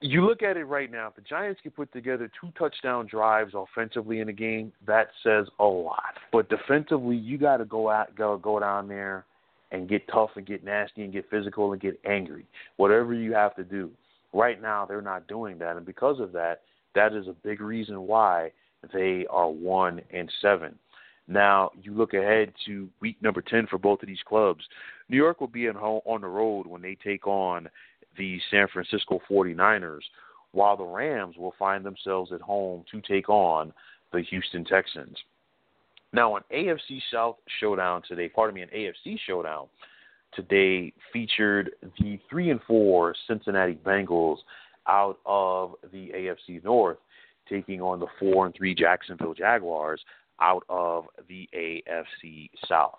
You look at it right now. If the Giants can put together two touchdown drives offensively in a game, that says a lot. But defensively, you got to go out, go go down there and get tough and get nasty and get physical and get angry. Whatever you have to do. Right now, they're not doing that, and because of that, that is a big reason why they are one and seven. Now you look ahead to week number ten for both of these clubs. New York will be home, on the road when they take on the San Francisco 49ers, while the Rams will find themselves at home to take on the Houston Texans. Now, an AFC South showdown today, pardon me, an AFC showdown today featured the three and four Cincinnati Bengals out of the AFC North taking on the four and three Jacksonville Jaguars out of the AFC South.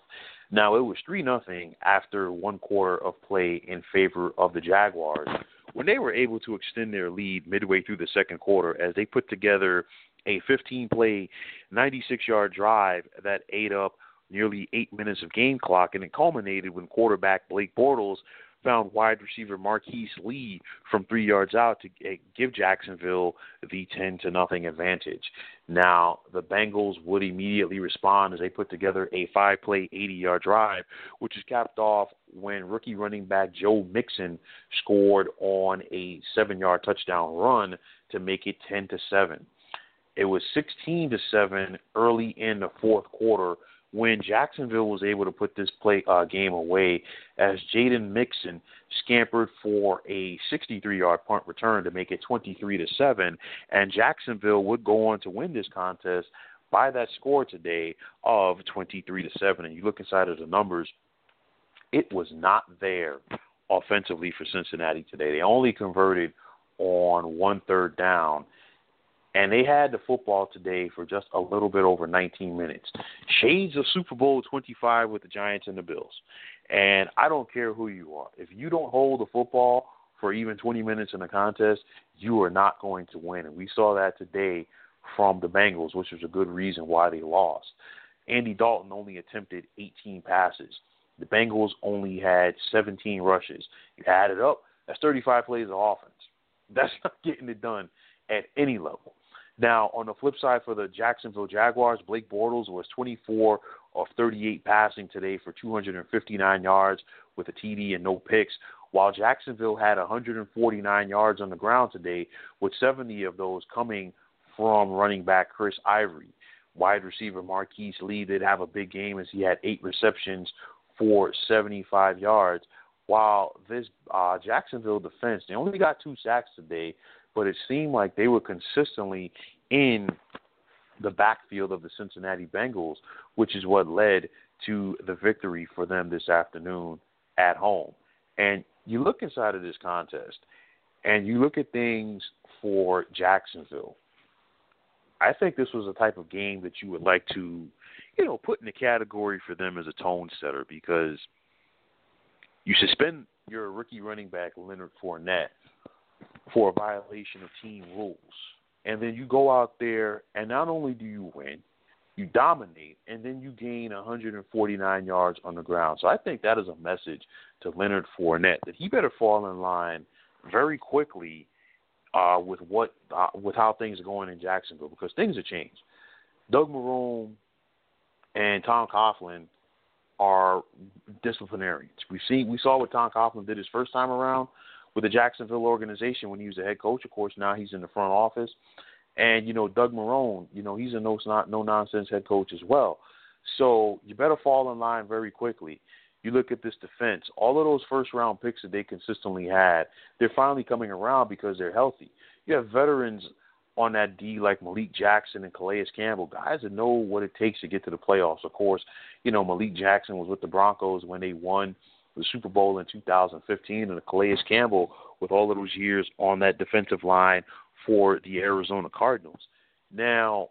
Now it was three nothing after one quarter of play in favor of the Jaguars when they were able to extend their lead midway through the second quarter as they put together a 15 play 96 yard drive that ate up nearly 8 minutes of game clock and it culminated when quarterback Blake Bortles found wide receiver Marquise Lee from three yards out to eh, give Jacksonville the ten to nothing advantage. Now the Bengals would immediately respond as they put together a five-play, 80-yard drive, which is capped off when rookie running back Joe Mixon scored on a seven-yard touchdown run to make it ten to seven. It was 16 to seven early in the fourth quarter when Jacksonville was able to put this play uh, game away as Jaydon Mickens scampered for a 63-yard punt return to make it 23 to 7 and Jacksonville would go on to win this contest by that score today of 23 to 7 and you look inside of the numbers it was not there offensively for Cincinnati today. They only converted on one third down and they had the football today for just a little bit over 19 minutes. Shades of Super Bowl 25 with the Giants and the Bills. And I don't care who you are. If you don't hold the football for even 20 minutes in a contest, you are not going to win. And we saw that today from the Bengals, which was a good reason why they lost. Andy Dalton only attempted 18 passes. The Bengals only had 17 rushes. You add it up, that's 35 plays of offense. That's not getting it done at any level. Now, on the flip side for the Jacksonville Jaguars, Blake Bortles was 24 of 38 passing today for 259 yards with a TD and no picks, while Jacksonville had 149 yards on the ground today, with 70 of those coming from running back Chris Ivory. Wide receiver Marquise Lee did have a big game as he had eight receptions for 75 yards. While this uh, Jacksonville defense, they only got two sacks today, but it seemed like they were consistently in the backfield of the Cincinnati Bengals, which is what led to the victory for them this afternoon at home. And you look inside of this contest and you look at things for Jacksonville. I think this was a type of game that you would like to, you know, put in the category for them as a tone setter because you suspend your rookie running back Leonard Fournette for a violation of team rules. And then you go out there, and not only do you win, you dominate, and then you gain 149 yards on the ground. So I think that is a message to Leonard Fournette that he better fall in line very quickly uh, with what uh, with how things are going in Jacksonville because things have changed. Doug Marrone and Tom Coughlin are disciplinarians. We see we saw what Tom Coughlin did his first time around with the Jacksonville organization when he was a head coach. Of course, now he's in the front office. And you know, Doug Marrone, you know, he's a no no nonsense head coach as well. So you better fall in line very quickly. You look at this defense; all of those first round picks that they consistently had, they're finally coming around because they're healthy. You have veterans on that D like Malik Jackson and Calais Campbell, guys that know what it takes to get to the playoffs. Of course, you know Malik Jackson was with the Broncos when they won the Super Bowl in 2015, and Calais Campbell with all of those years on that defensive line for the Arizona Cardinals. Now,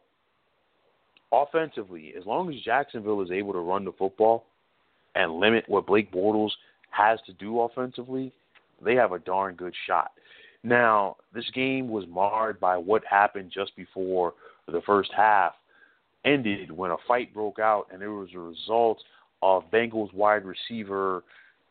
offensively, as long as Jacksonville is able to run the football and limit what Blake Bortles has to do offensively, they have a darn good shot. Now, this game was marred by what happened just before the first half ended when a fight broke out, and it was a result of Bengals wide receiver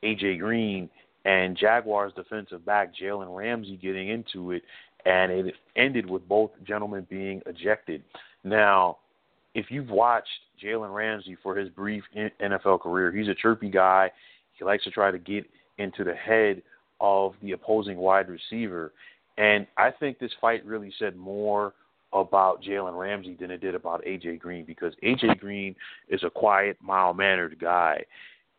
AJ Green and Jaguars defensive back Jalen Ramsey getting into it, and it ended with both gentlemen being ejected. Now, if you've watched Jalen Ramsey for his brief NFL career, he's a chirpy guy. He likes to try to get into the head of the opposing wide receiver. And I think this fight really said more about Jalen Ramsey than it did about AJ Green because AJ Green is a quiet, mild mannered guy.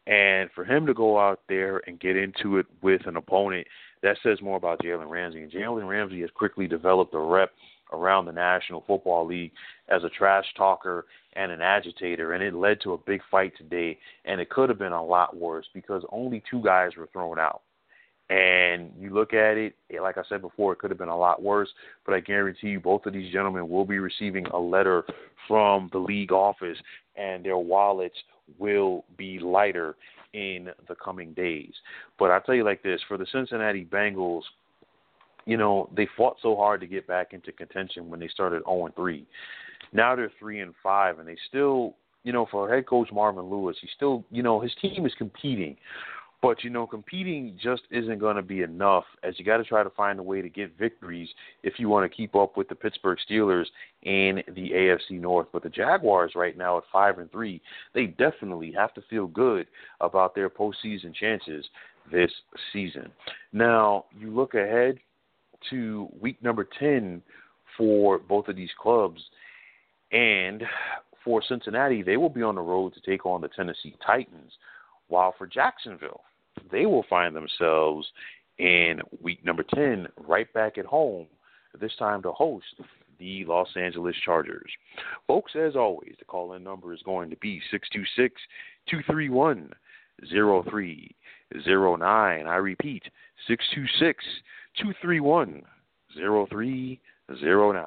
And for him to go out there and get into it with an opponent, that says more about Jalen Ramsey. And Jalen Ramsey has quickly developed a rep around the National Football League as a trash talker and an agitator, and it led to a big fight today. And it could have been a lot worse because only two guys were thrown out. And you look at it, like I said before, it could have been a lot worse. But I guarantee you, both of these gentlemen will be receiving a letter from the league office, and their wallets will be lighter in the coming days. But I tell you like this: for the Cincinnati Bengals, you know they fought so hard to get back into contention when they started 0 3. Now they're three and five, and they still, you know, for head coach Marvin Lewis, he still, you know, his team is competing but you know, competing just isn't going to be enough. As you got to try to find a way to get victories if you want to keep up with the Pittsburgh Steelers and the AFC North. But the Jaguars right now at five and three, they definitely have to feel good about their postseason chances this season. Now you look ahead to week number ten for both of these clubs, and for Cincinnati, they will be on the road to take on the Tennessee Titans. While for Jacksonville, they will find themselves in week number 10 right back at home, this time to host the Los Angeles Chargers. Folks, as always, the call in number is going to be 626 231 0309. I repeat, 626 231 0309.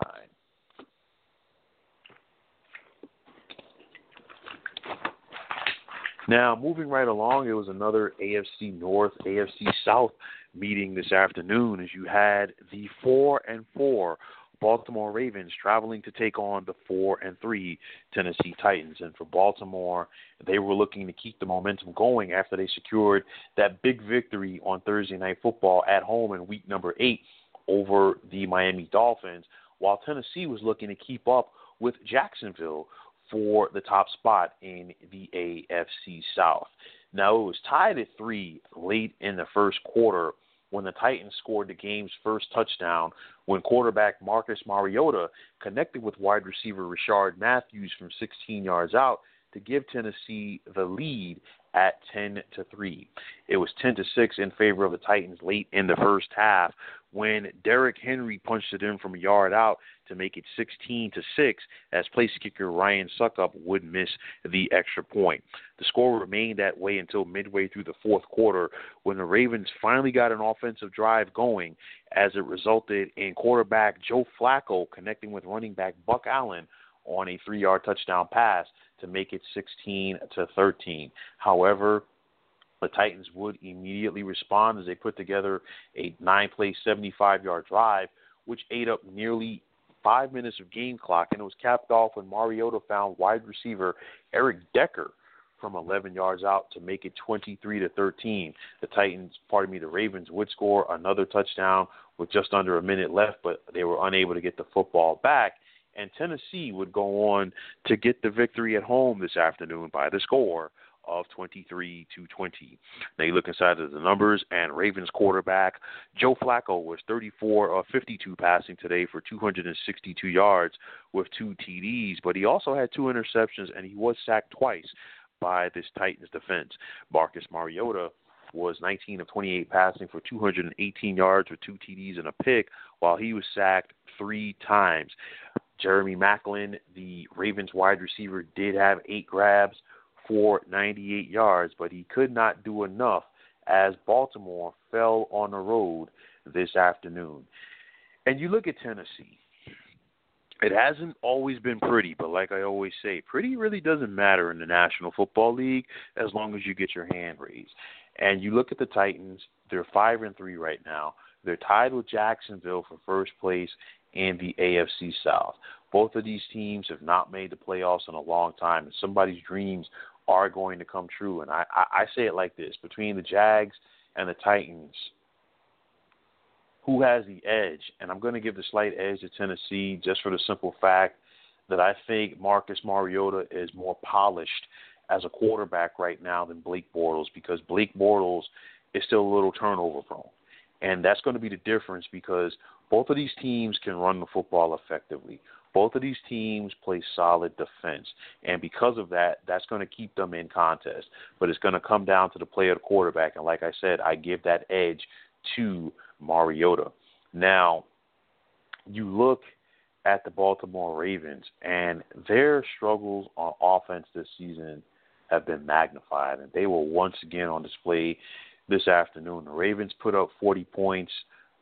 Now, moving right along, it was another AFC North, AFC South meeting this afternoon as you had the 4 and 4 Baltimore Ravens traveling to take on the 4 and 3 Tennessee Titans. And for Baltimore, they were looking to keep the momentum going after they secured that big victory on Thursday Night Football at home in week number 8 over the Miami Dolphins, while Tennessee was looking to keep up with Jacksonville, for the top spot in the AFC South. Now, it was tied at three late in the first quarter when the Titans scored the game's first touchdown when quarterback Marcus Mariota connected with wide receiver Rishard Matthews from 16 yards out to give Tennessee the lead at 10 to 3. It was 10 to 6 in favor of the Titans late in the first half when Derrick Henry punched it in from a yard out to make it 16 to 6 as place kicker Ryan Succop would miss the extra point. The score remained that way until midway through the fourth quarter when the Ravens finally got an offensive drive going as it resulted in quarterback Joe Flacco connecting with running back Buck Allen on a 3-yard touchdown pass to make it 16 to 13. However, the Titans would immediately respond as they put together a nine play, 75 yard drive, which ate up nearly five minutes of game clock, and it was capped off when Mariota found wide receiver Eric Decker from 11 yards out to make it 23 to 13. The Titans, pardon me, the Ravens would score another touchdown with just under a minute left, but they were unable to get the football back. And Tennessee would go on to get the victory at home this afternoon by the score of 23 to 20. Now you look inside of the numbers, and Ravens quarterback Joe Flacco was 34 of 52 passing today for 262 yards with two TDs, but he also had two interceptions and he was sacked twice by this Titans defense. Marcus Mariota was 19 of 28 passing for 218 yards with two TDs and a pick, while he was sacked three times. Jeremy Maclin, the Ravens wide receiver, did have eight grabs for 98 yards, but he could not do enough as Baltimore fell on the road this afternoon. And you look at Tennessee. It hasn't always been pretty, but like I always say, pretty really doesn't matter in the National Football League as long as you get your hand raised. And you look at the Titans, they're 5 and 3 right now. They're tied with Jacksonville for first place in the AFC South. Both of these teams have not made the playoffs in a long time, and somebody's dreams are going to come true. And I, I, I say it like this between the Jags and the Titans, who has the edge? And I'm going to give the slight edge to Tennessee just for the simple fact that I think Marcus Mariota is more polished as a quarterback right now than Blake Bortles because Blake Bortles is still a little turnover prone. And that's going to be the difference because both of these teams can run the football effectively. Both of these teams play solid defense. And because of that, that's going to keep them in contest. But it's going to come down to the play of quarterback. And like I said, I give that edge to Mariota. Now, you look at the Baltimore Ravens, and their struggles on offense this season have been magnified, and they were once again on display this afternoon. The Ravens put up 40 points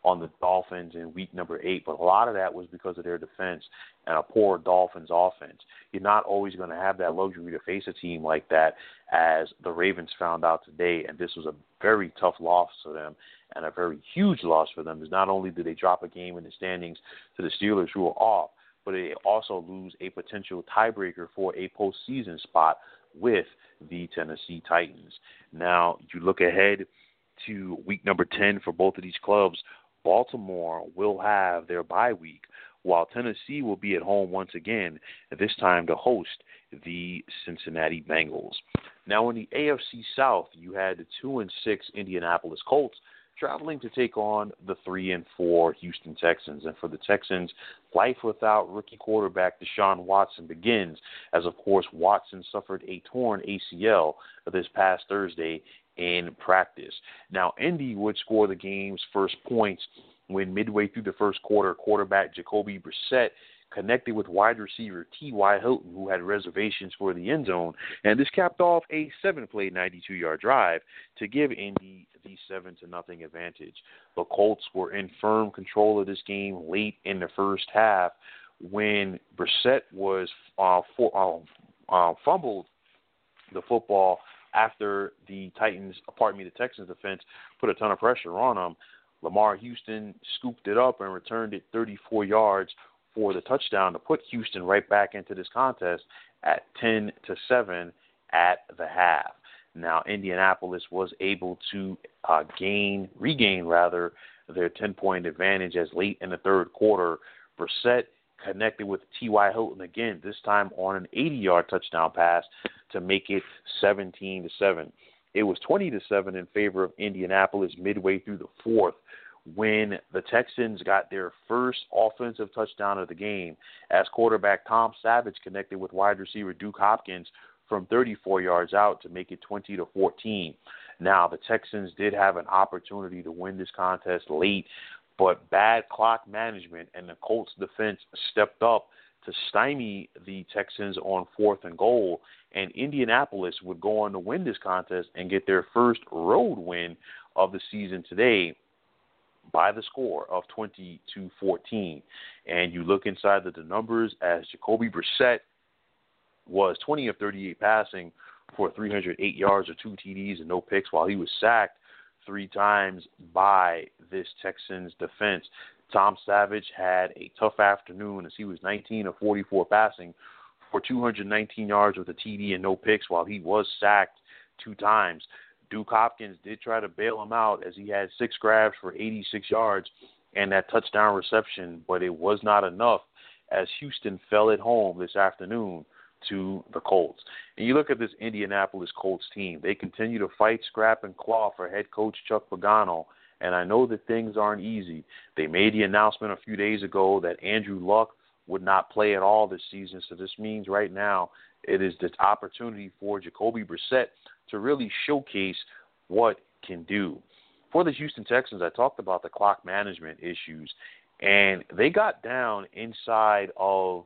on the Dolphins in week number eight, but a lot of that was because of their defense and a poor Dolphins offense. You're not always going to have that luxury to face a team like that, as the Ravens found out today, and this was a very tough loss for them and a very huge loss for them. Is not only did they drop a game in the standings to the Steelers, who are off, but they also lose a potential tiebreaker for a postseason spot with the Tennessee Titans. Now, you look ahead to week number 10 for both of these clubs. Baltimore will have their bye week, while Tennessee will be at home once again, this time to host the Cincinnati Bengals. Now, in the AFC South, you had the 2 and 6 Indianapolis Colts traveling to take on the three and four Houston Texans. And for the Texans, life without rookie quarterback Deshaun Watson begins, as of course Watson suffered a torn ACL this past Thursday in practice. Now, Indy would score the game's first points when midway through the first quarter, quarterback Jacoby Brissett connected with wide receiver T.Y. Hilton, who had reservations for the end zone. And this capped off a seven play, 92 yard drive to give Indy the 7 to nothing advantage. The Colts were in firm control of this game late in the first half when Brissett was uh, for, uh, uh, fumbled the football after the Titans, pardon me, the Texans defense put a ton of pressure on them. Lamar Houston scooped it up and returned it 34 yards for the touchdown to put Houston right back into this contest at 10 to 7 at the half. Now, Indianapolis was able to uh, gain, regain rather, their 10 point advantage as late in the third quarter, Brissett connected with T.Y. Hilton again, this time on an 80 yard touchdown pass to make it 17 to 7. It was 20 to 7 in favor of Indianapolis midway through the fourth when the Texans got their first offensive touchdown of the game as quarterback Tom Savage connected with wide receiver Duke Hopkins from 34 yards out to make it 20 to 14. Now, the Texans did have an opportunity to win this contest late, but bad clock management and the Colts defense stepped up to stymie the Texans on fourth and goal, and Indianapolis would go on to win this contest and get their first road win of the season today by the score of 20 to 14. And you look inside the, the numbers as Jacoby Brissett was 20 of 38 passing for 308 yards or two TDs and no picks, while he was sacked three times by this Texans defense. Tom Savage had a tough afternoon as he was 19 of 44 passing for 219 yards with a TD and no picks, while he was sacked two times. Duke Hopkins did try to bail him out as he had six grabs for 86 yards and that touchdown reception, but it was not enough as Houston fell at home this afternoon to the Colts. And you look at this Indianapolis Colts team, they continue to fight, scrap, and claw for head coach Chuck Pagano. And I know that things aren't easy. They made the announcement a few days ago that Andrew Luck would not play at all this season. So this means right now it is the opportunity for Jacoby Brissett to really showcase what can do. For the Houston Texans, I talked about the clock management issues, and they got down inside of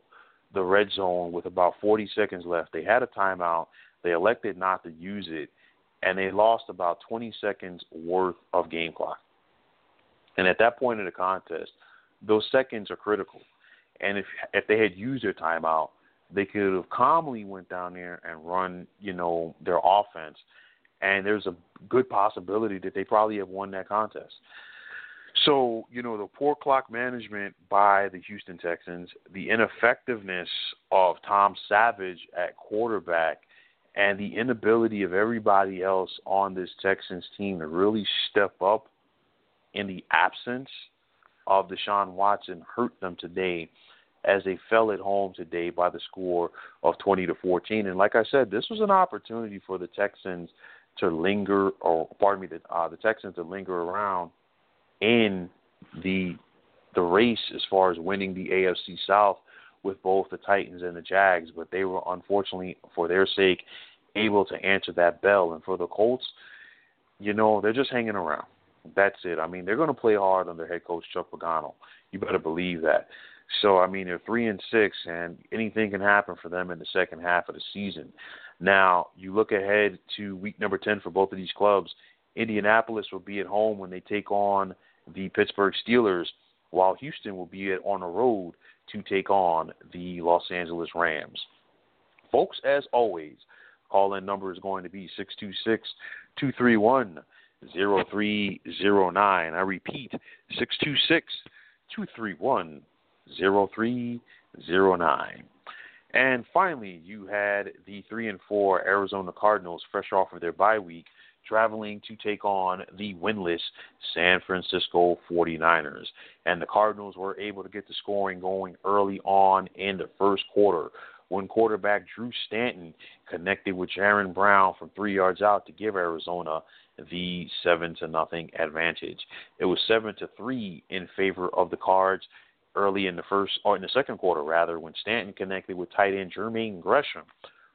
the red zone with about 40 seconds left. They had a timeout. They elected not to use it, and they lost about 20 seconds worth of game clock. And at that point in the contest, those seconds are critical. And if if they had used their timeout, they could have calmly went down there and run, you know, their offense. And there's a good possibility that they probably have won that contest. So, you know, the poor clock management by the Houston Texans, the ineffectiveness of Tom Savage at quarterback, and the inability of everybody else on this Texans team to really step up in the absence of Deshaun Watson hurt them today as they fell at home today by the score of 20 to 14. And like I said, this was an opportunity for the Texans to linger, or pardon me, the, uh, the Texans to linger around in the the race as far as winning the AFC South with both the Titans and the Jags, but they were unfortunately, for their sake, able to answer that bell. And for the Colts, you know, they're just hanging around. That's it. I mean, they're going to play hard under head coach Chuck Pagano. You better believe that. So I mean, they're three and six, and anything can happen for them in the second half of the season. Now you look ahead to week number ten for both of these clubs. Indianapolis will be at home when they take on the Pittsburgh Steelers, while Houston will be on the road to take on the Los Angeles Rams. Folks, as always, call in number is going to be 626 231 0309. I repeat, 626 231 0309. And finally, you had the 3 and 4 Arizona Cardinals fresh off of their bye week traveling to take on the winless San Francisco 49ers. And the Cardinals were able to get the scoring going early on in the first quarter when quarterback Drew Stanton connected with Jaron Brown from three yards out to give Arizona the seven to nothing advantage. It was seven to three in favor of the Cards early in the first or in the second quarter rather when Stanton connected with tight end Jermaine Gresham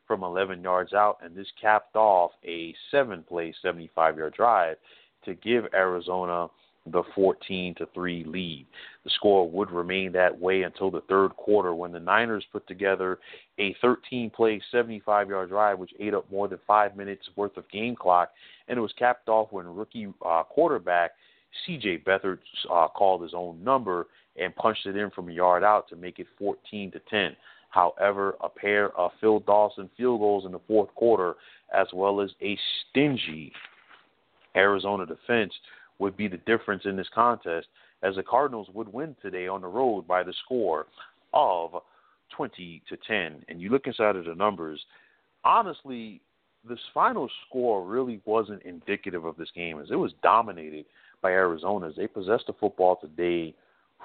from 11 yards out, and this capped off a seven-play, 75-yard drive to give Arizona the 14 to 3 lead. The score would remain that way until the third quarter when the Niners put together a 13 play 75 yard drive which ate up more than 5 minutes worth of game clock and it was capped off when rookie uh, quarterback CJ Beathard uh, called his own number and punched it in from a yard out to make it 14 to 10. However, a pair of Phil Dawson field goals in the fourth quarter, as well as a stingy Arizona defense, would be the difference in this contest, as the Cardinals would win today on the road by the score of 20 to 10. And you look inside of the numbers, honestly, this final score really wasn't indicative of this game, as it was dominated by Arizona. As they possessed the football today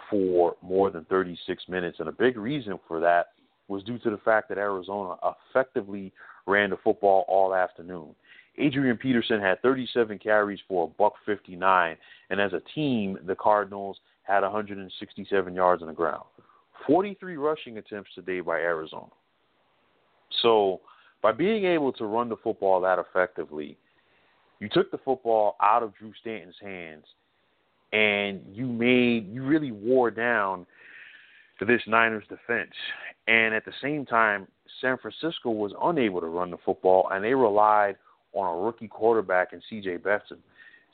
for more than 36 minutes, and a big reason for that was due to the fact that Arizona effectively ran the football all afternoon. Adrian Peterson had 37 carries for a buck 59, and as a team, the Cardinals had 167 yards on the ground. 43 rushing attempts today by Arizona. So, by being able to run the football that effectively, you took the football out of Drew Stanton's hands and you made you really wore down this Niners defense. And at the same time, San Francisco was unable to run the football, and they relied on a rookie quarterback in C.J. Beathard.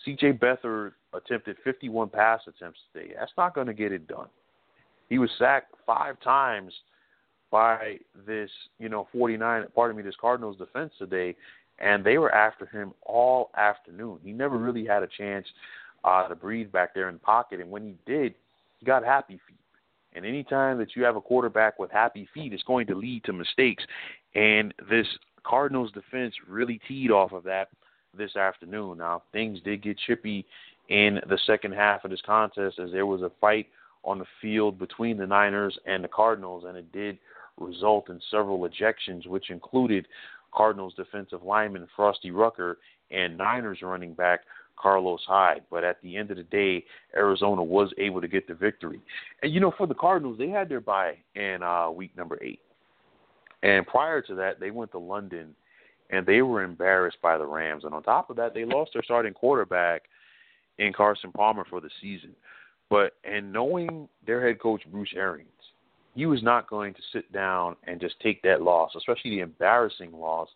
C.J. Beathard attempted 51 pass attempts today. That's not going to get it done. He was sacked five times by this, you know, 49, pardon me, this Cardinals defense today, and they were after him all afternoon. He never really had a chance uh, to breathe back there in the pocket, and when he did, he got happy feet. And anytime that you have a quarterback with happy feet, it's going to lead to mistakes. And this Cardinals defense really teed off of that this afternoon. Now, things did get chippy in the second half of this contest as there was a fight on the field between the Niners and the Cardinals, and it did result in several ejections, which included Cardinals defensive lineman Frosty Rucker and Niners running back Carlos Hyde. But at the end of the day, Arizona was able to get the victory. And you know, for the Cardinals, they had their bye in uh, week number eight. And prior to that, they went to London and they were embarrassed by the Rams. And on top of that, they lost their starting quarterback in Carson Palmer for the season. But and knowing their head coach Bruce Arians, he was not going to sit down and just take that loss, especially the embarrassing loss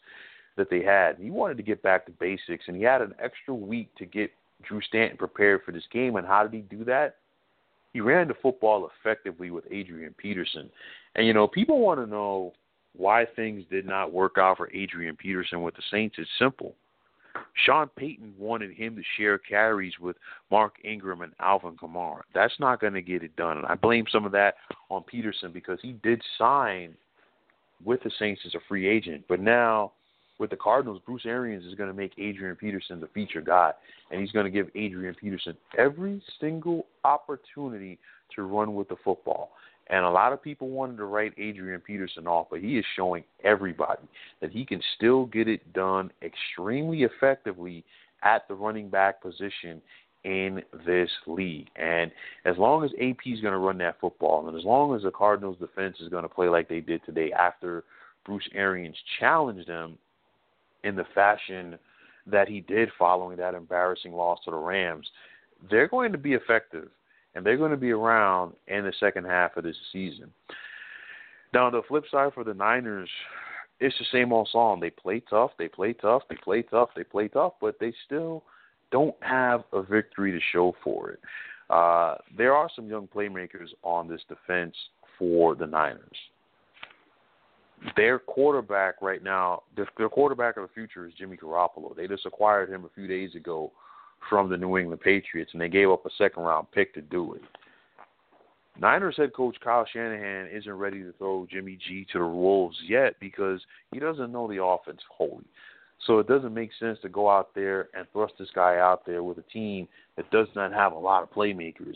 that they had. He wanted to get back to basics, and he had an extra week to get Drew Stanton prepared for this game. And how did he do that? He ran the football effectively with Adrian Peterson. And, you know, people want to know why things did not work out for Adrian Peterson with the Saints. It's simple. Sean Payton wanted him to share carries with Mark Ingram and Alvin Kamara. That's not going to get it done. And I blame some of that on Peterson because he did sign with the Saints as a free agent. But now with the Cardinals, Bruce Arians is going to make Adrian Peterson the feature guy. And he's going to give Adrian Peterson every single opportunity to run with the football. And a lot of people wanted to write Adrian Peterson off, but he is showing everybody that he can still get it done extremely effectively at the running back position in this league. And as long as AP is going to run that football, and as long as the Cardinals defense is going to play like they did today after Bruce Arians challenged them in the fashion that he did following that embarrassing loss to the Rams, they're going to be effective and they're going to be around in the second half of this season. Now, the flip side for the Niners, it's the same old song. They play tough, they play tough, they play tough, they play tough, but they still don't have a victory to show for it. Uh, there are some young playmakers on this defense for the Niners. Their quarterback right now, their quarterback of the future is Jimmy Garoppolo. They just acquired him a few days ago from the New England Patriots, and they gave up a second round pick to do it. Niners head coach Kyle Shanahan isn't ready to throw Jimmy G to the Wolves yet because he doesn't know the offense wholly. So it doesn't make sense to go out there and thrust this guy out there with a team that does not have a lot of playmakers.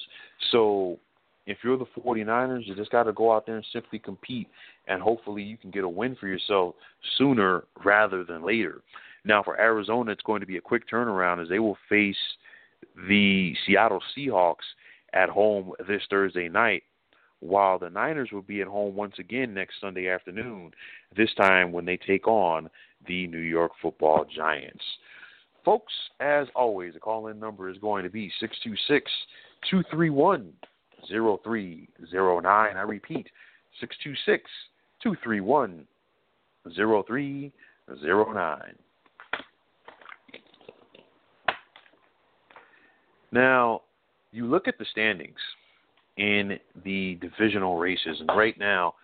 So if you're the 49ers, you just got to go out there and simply compete, and hopefully you can get a win for yourself sooner rather than later. Now, for Arizona, it's going to be a quick turnaround as they will face the Seattle Seahawks at home this Thursday night, while the Niners will be at home once again next Sunday afternoon, this time when they take on the New York football Giants. Folks, as always, the call in number is going to be 626 231 0309. I repeat, 626 231 0309. Now, you look at the standings in the divisional races, and right now,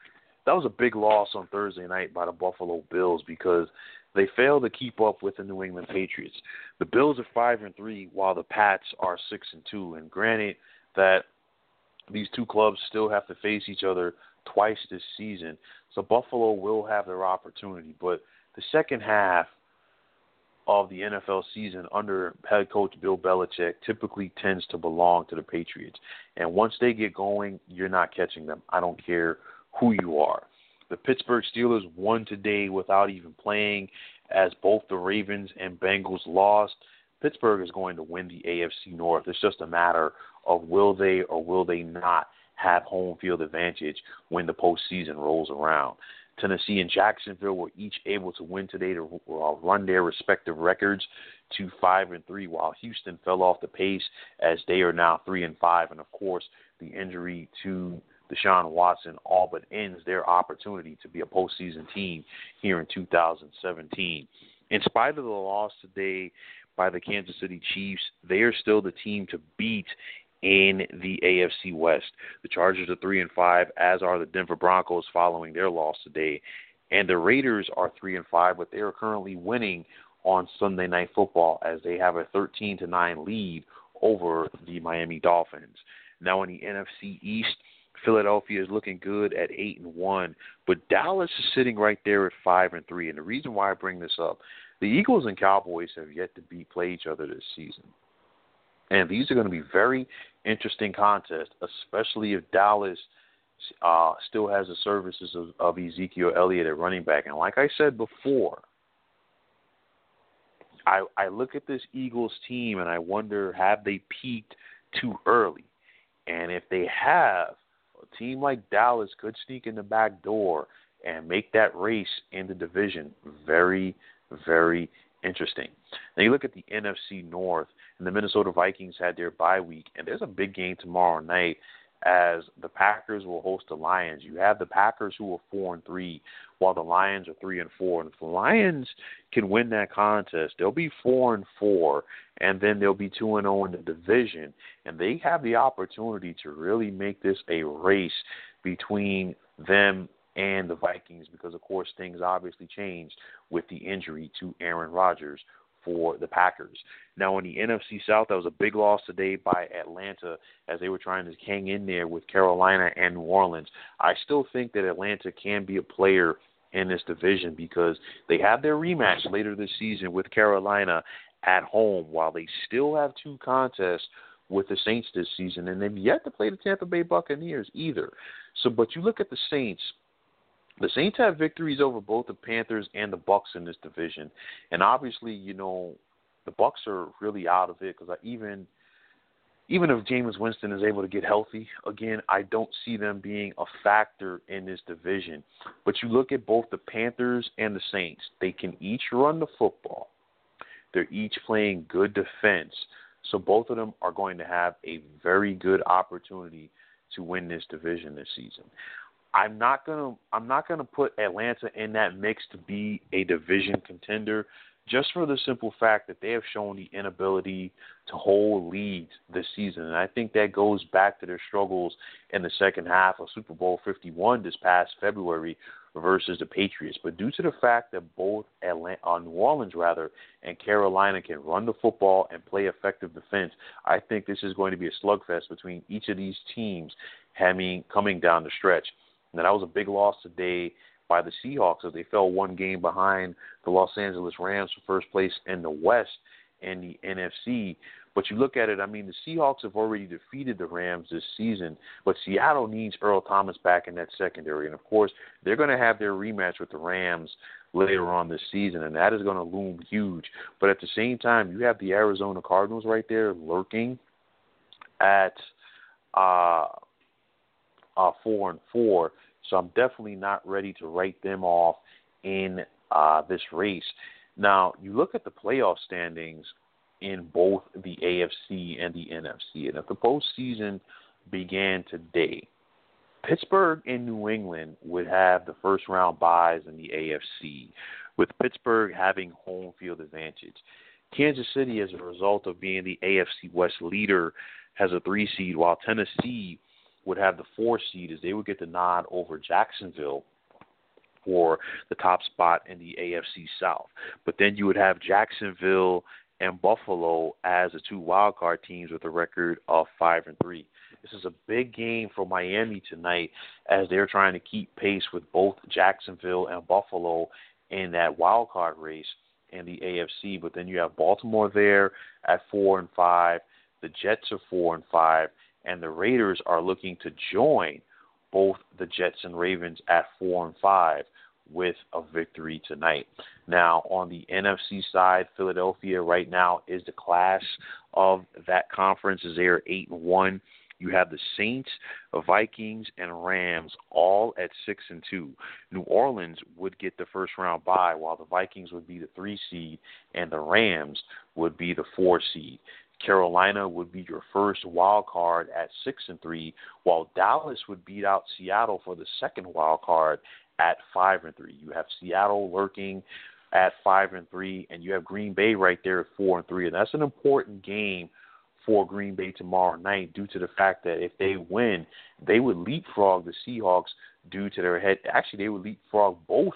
that was a big loss on Thursday night by the Buffalo Bills because they failed to keep up with the New England Patriots. The Bills are five and three, while the Pats are six and two. And granted that these two clubs still have to face each other twice this season, so Buffalo will have their opportunity. But the second half of the NFL season under head coach Bill Belichick typically tends to belong to the Patriots. And once they get going, you're not catching them. I don't care who you are. The Pittsburgh Steelers won today without even playing, as both the Ravens and Bengals lost. Pittsburgh is going to win the AFC North. It's just a matter of will they or will they not have home field advantage when the postseason rolls around. Tennessee and Jacksonville were each able to win today to uh, run their respective records to five and three, while Houston fell off the pace as they are now three and five. And of course, the injury to Deshaun Watson all but ends their opportunity to be a postseason team here in 2017. In spite of the loss today by the Kansas City Chiefs, they are still the team to beat in the AFC West. The Chargers are three and five, as are the Denver Broncos following their loss today, and the Raiders are three and five, but they are currently winning on Sunday Night Football as they have a 13 to nine lead over the Miami Dolphins. Now in the NFC East. Philadelphia is looking good at eight and one, but Dallas is sitting right there at five and three. And the reason why I bring this up, the Eagles and Cowboys have yet to be play each other this season. And these are going to be very interesting contests, especially if Dallas uh, still has the services of, of Ezekiel Elliott at running back. And like I said before, I, I look at this Eagles team and I wonder have they peaked too early? And if they have, a team like Dallas could sneak in the back door and make that race in the division very, very interesting. Now you look at the NFC North, and the Minnesota Vikings had their bye week, and there's a big game tomorrow night as the Packers will host the Lions. You have the Packers who are four and three, while the Lions are three and four. And if the Lions can win that contest, they'll be four and four, and then they'll be two and zero oh in the division, and they have the opportunity to really make this a race between them and the Vikings because, of course, things obviously changed with the injury to Aaron Rodgers for the Packers. Now, in the NFC South, that was a big loss today by Atlanta as they were trying to hang in there with Carolina and New Orleans. I still think that Atlanta can be a player in this division because they have their rematch later this season with Carolina at home while they still have two contests with the Saints this season and they've yet to play the Tampa Bay Buccaneers either. So but you look at the Saints the Saints have victories over both the Panthers and the Bucs in this division, and obviously, you know, the Bucs are really out of it because even even if Jameis Winston is able to get healthy again, I don't see them being a factor in this division. But you look at both the Panthers and the Saints; they can each run the football. They're each playing good defense, so both of them are going to have a very good opportunity to win this division this season. I'm not gonna I'm not gonna put Atlanta in that mix to be a division contender just for the simple fact that they have shown the inability to hold leads this season. And I think that goes back to their struggles in the second half of Super Bowl 51 this past February versus the Patriots. But due to the fact that both Atlanta, uh, New Orleans rather and Carolina can run the football and play effective defense, I think this is going to be a slugfest between each of these teams having coming down the stretch. Now, that was a big loss today by the Seahawks as they fell one game behind the Los Angeles Rams for first place in the West and the NFC. But you look at it, I mean, the Seahawks have already defeated the Rams this season, but Seattle needs Earl Thomas back in that secondary. And of course, they're going to have their rematch with the Rams later on this season, and that is going to loom huge. But at the same time, you have the Arizona Cardinals right there lurking at uh, uh, four and four. So I'm definitely not ready to write them off in uh, this race. Now, you look at the playoff standings in both the AFC and the NFC, and if the postseason began today, Pittsburgh and New England would have the first round byes in the AFC, with Pittsburgh having home field advantage. Kansas City, as a result of being the AFC West leader, has a three seed, while Tennessee would have the four seed as they would get the nod over Jacksonville for the top spot in the AFC South. But then you would have Jacksonville and Buffalo as the two wild card teams with a record of five and three. This is a big game for Miami tonight as they're trying to keep pace with both Jacksonville and Buffalo in that wild card race in the AFC. But then you have Baltimore there at four and five. The Jets are four and five, and the Raiders are looking to join both the Jets and Ravens at four and five with a victory tonight. Now, on the NFC side, Philadelphia right now is the class of that conference as they are eight and one. You have the Saints, Vikings, and Rams all at six and two. New Orleans would get the first round bye, while the Vikings would be the three seed and the Rams would be the four seed. Carolina would be your first wild card at six and three, while Dallas would beat out Seattle for the second wild card at five and three. You have Seattle lurking at five and three, and you have Green Bay right there at four and three, and that's an important game for Green Bay tomorrow night due to the fact that if they win, they would leapfrog the Seahawks due to their head. Actually, they would leapfrog both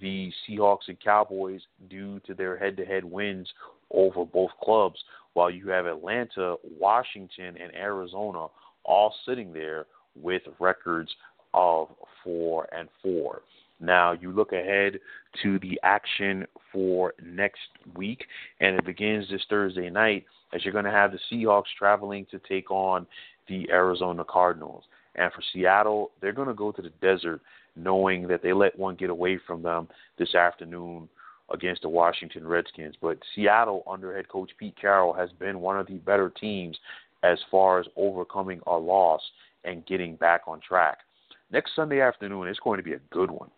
the Seahawks and Cowboys due to their head-to-head wins over both clubs while you have Atlanta, Washington, and Arizona all sitting there with records of four and four. Now you look ahead to the action for next week, and it begins this Thursday night as you're going to have the Seahawks traveling to take on the Arizona Cardinals. And for Seattle, they're going to go to the desert knowing that they let one get away from them this afternoon against the Washington Redskins. But Seattle, under head coach Pete Carroll, has been one of the better teams as far as overcoming a loss and getting back on track. Next Sunday afternoon, it's going to be a good one.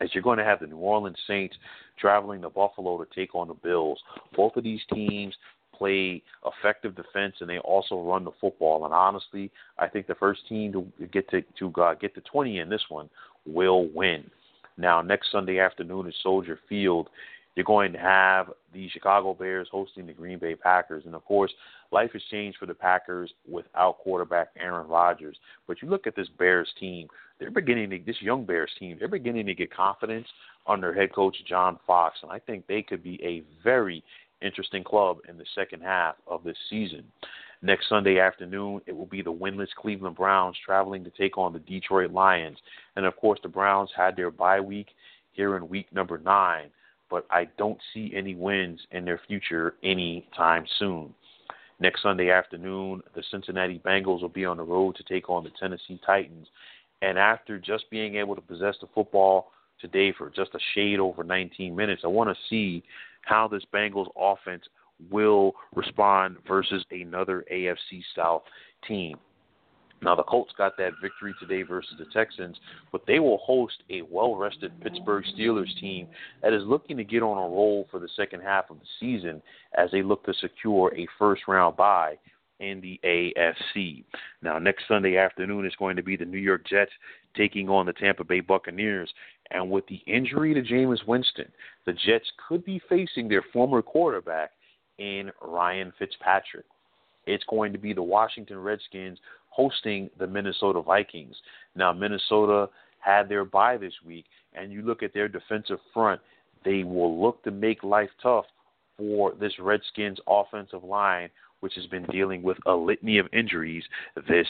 As you're going to have the New Orleans Saints traveling to Buffalo to take on the Bills. Both of these teams play effective defense and they also run the football. And honestly, I think the first team to get to to uh, get to 20 in this one will win. Now, next Sunday afternoon at Soldier Field, you're going to have the Chicago Bears hosting the Green Bay Packers. And of course, life has changed for the Packers without quarterback Aaron Rodgers. But you look at this Bears team, they're beginning to, this young Bears team, they're beginning to get confidence under head coach John Fox. And I think they could be a very interesting club in the second half of this season. Next Sunday afternoon, it will be the winless Cleveland Browns traveling to take on the Detroit Lions. And of course, the Browns had their bye week here in week number nine, but I don't see any wins in their future anytime soon. Next Sunday afternoon, the Cincinnati Bengals will be on the road to take on the Tennessee Titans. And after just being able to possess the football today for just a shade over 19 minutes, I want to see how this Bengals offense will respond versus another AFC South team. Now, the Colts got that victory today versus the Texans, but they will host a well rested Pittsburgh Steelers team that is looking to get on a roll for the second half of the season as they look to secure a first round bye in the AFC. Now, next Sunday afternoon is going to be the New York Jets taking on the Tampa Bay Buccaneers. And with the injury to Jameis Winston, the Jets could be facing their former quarterback in Ryan Fitzpatrick. It's going to be the Washington Redskins hosting the Minnesota Vikings. Now, Minnesota had their bye this week, and you look at their defensive front, they will look to make life tough for this Redskins offensive line, which has been dealing with a litany of injuries this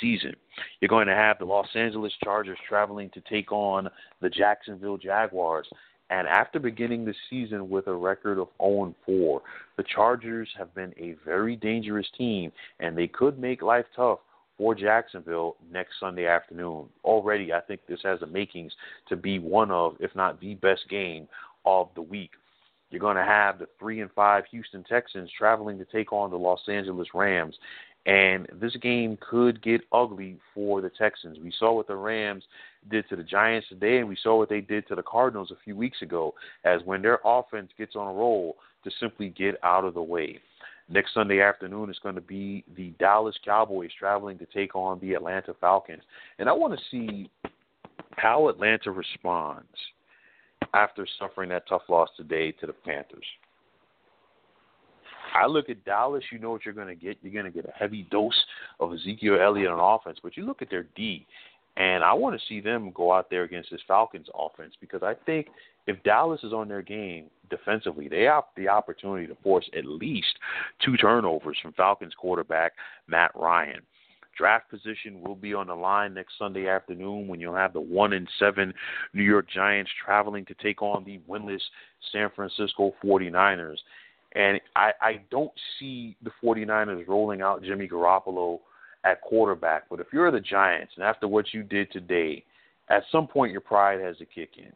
season. You're going to have the Los Angeles Chargers traveling to take on the Jacksonville Jaguars. And after beginning the season with a record of 0 4, the Chargers have been a very dangerous team, and they could make life tough for Jacksonville next Sunday afternoon. Already, I think this has the makings to be one of, if not the best game of the week. You're going to have the three and five Houston Texans traveling to take on the Los Angeles Rams, and this game could get ugly for the Texans. We saw what the Rams did to the Giants today, and we saw what they did to the Cardinals a few weeks ago, as when their offense gets on a roll, to simply get out of the way. Next Sunday afternoon is going to be the Dallas Cowboys traveling to take on the Atlanta Falcons. And I want to see how Atlanta responds after suffering that tough loss today to the Panthers. I look at Dallas, you know what you're going to get. You're going to get a heavy dose of Ezekiel Elliott on offense, but you look at their D, and I want to see them go out there against this Falcons offense because I think if Dallas is on their game defensively, they have the opportunity to force at least two turnovers from Falcons quarterback Matt Ryan. Draft position will be on the line next Sunday afternoon when you'll have the one and seven New York Giants traveling to take on the winless San Francisco 49ers. And I, I don't see the 49ers rolling out Jimmy Garoppolo at quarterback. But if you're the Giants, and after what you did today, at some point your pride has to kick in.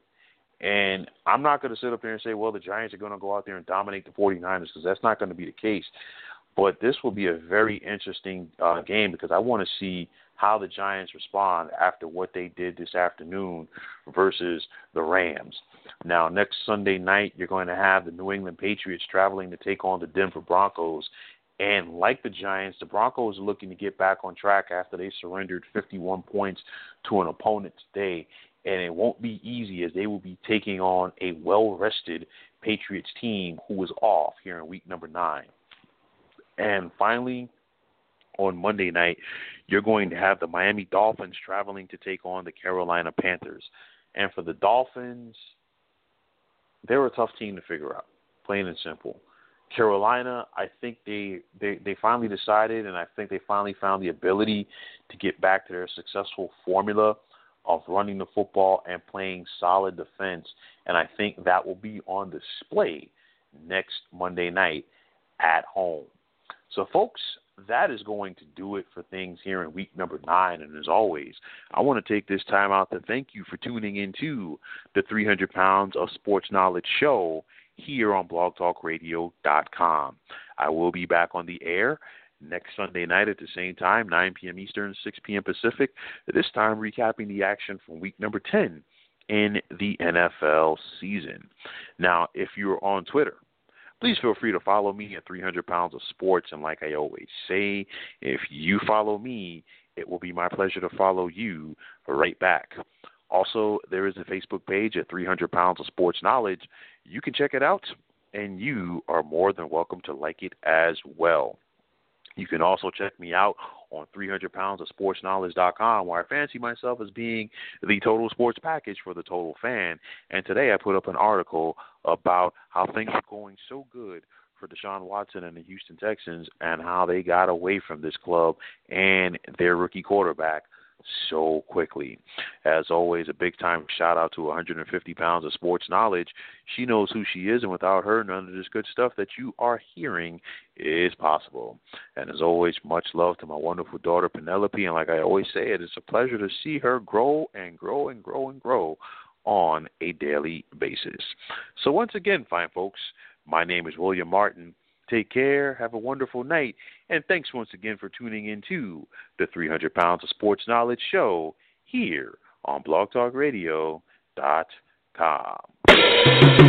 And I'm not going to sit up here and say, well, the Giants are going to go out there and dominate the 49ers because that's not going to be the case. But this will be a very interesting uh, game because I want to see how the Giants respond after what they did this afternoon versus the Rams. Now, next Sunday night, you're going to have the New England Patriots traveling to take on the Denver Broncos. And like the Giants, the Broncos are looking to get back on track after they surrendered 51 points to an opponent today. And it won't be easy as they will be taking on a well rested Patriots team who is off here in week number nine. And finally, on Monday night, you're going to have the Miami Dolphins traveling to take on the Carolina Panthers. And for the Dolphins, they're a tough team to figure out, plain and simple. Carolina, I think they, they they finally decided, and I think they finally found the ability to get back to their successful formula of running the football and playing solid defense. And I think that will be on display next Monday night at home. So, folks, that is going to do it for things here in week number nine. And as always, I want to take this time out to thank you for tuning into the 300 Pounds of Sports Knowledge show here on blogtalkradio.com. I will be back on the air next Sunday night at the same time, 9 p.m. Eastern, 6 p.m. Pacific, this time recapping the action from week number 10 in the NFL season. Now, if you're on Twitter, please feel free to follow me at 300 Pounds of Sports. And like I always say, if you follow me, it will be my pleasure to follow you right back. Also, there is a Facebook page at 300 Pounds of Sports Knowledge. You can check it out, and you are more than welcome to like it as well. You can also check me out on 300 pounds of sports knowledge.com where I fancy myself as being the total sports package for the total fan. And today I put up an article about how things are going so good for Deshaun Watson and the Houston Texans and how they got away from this club and their rookie quarterback so quickly. As always, a big time shout out to 150 pounds of sports knowledge. She knows who she is, and without her, none of this good stuff that you are hearing is possible. And as always, much love to my wonderful daughter Penelope. And like I always say, it is a pleasure to see her grow and grow and grow and grow on a daily basis. So, once again, fine folks, my name is William Martin. Take care, have a wonderful night, and thanks once again for tuning in to the 300 Pounds of Sports Knowledge show here on blogtalkradio.com.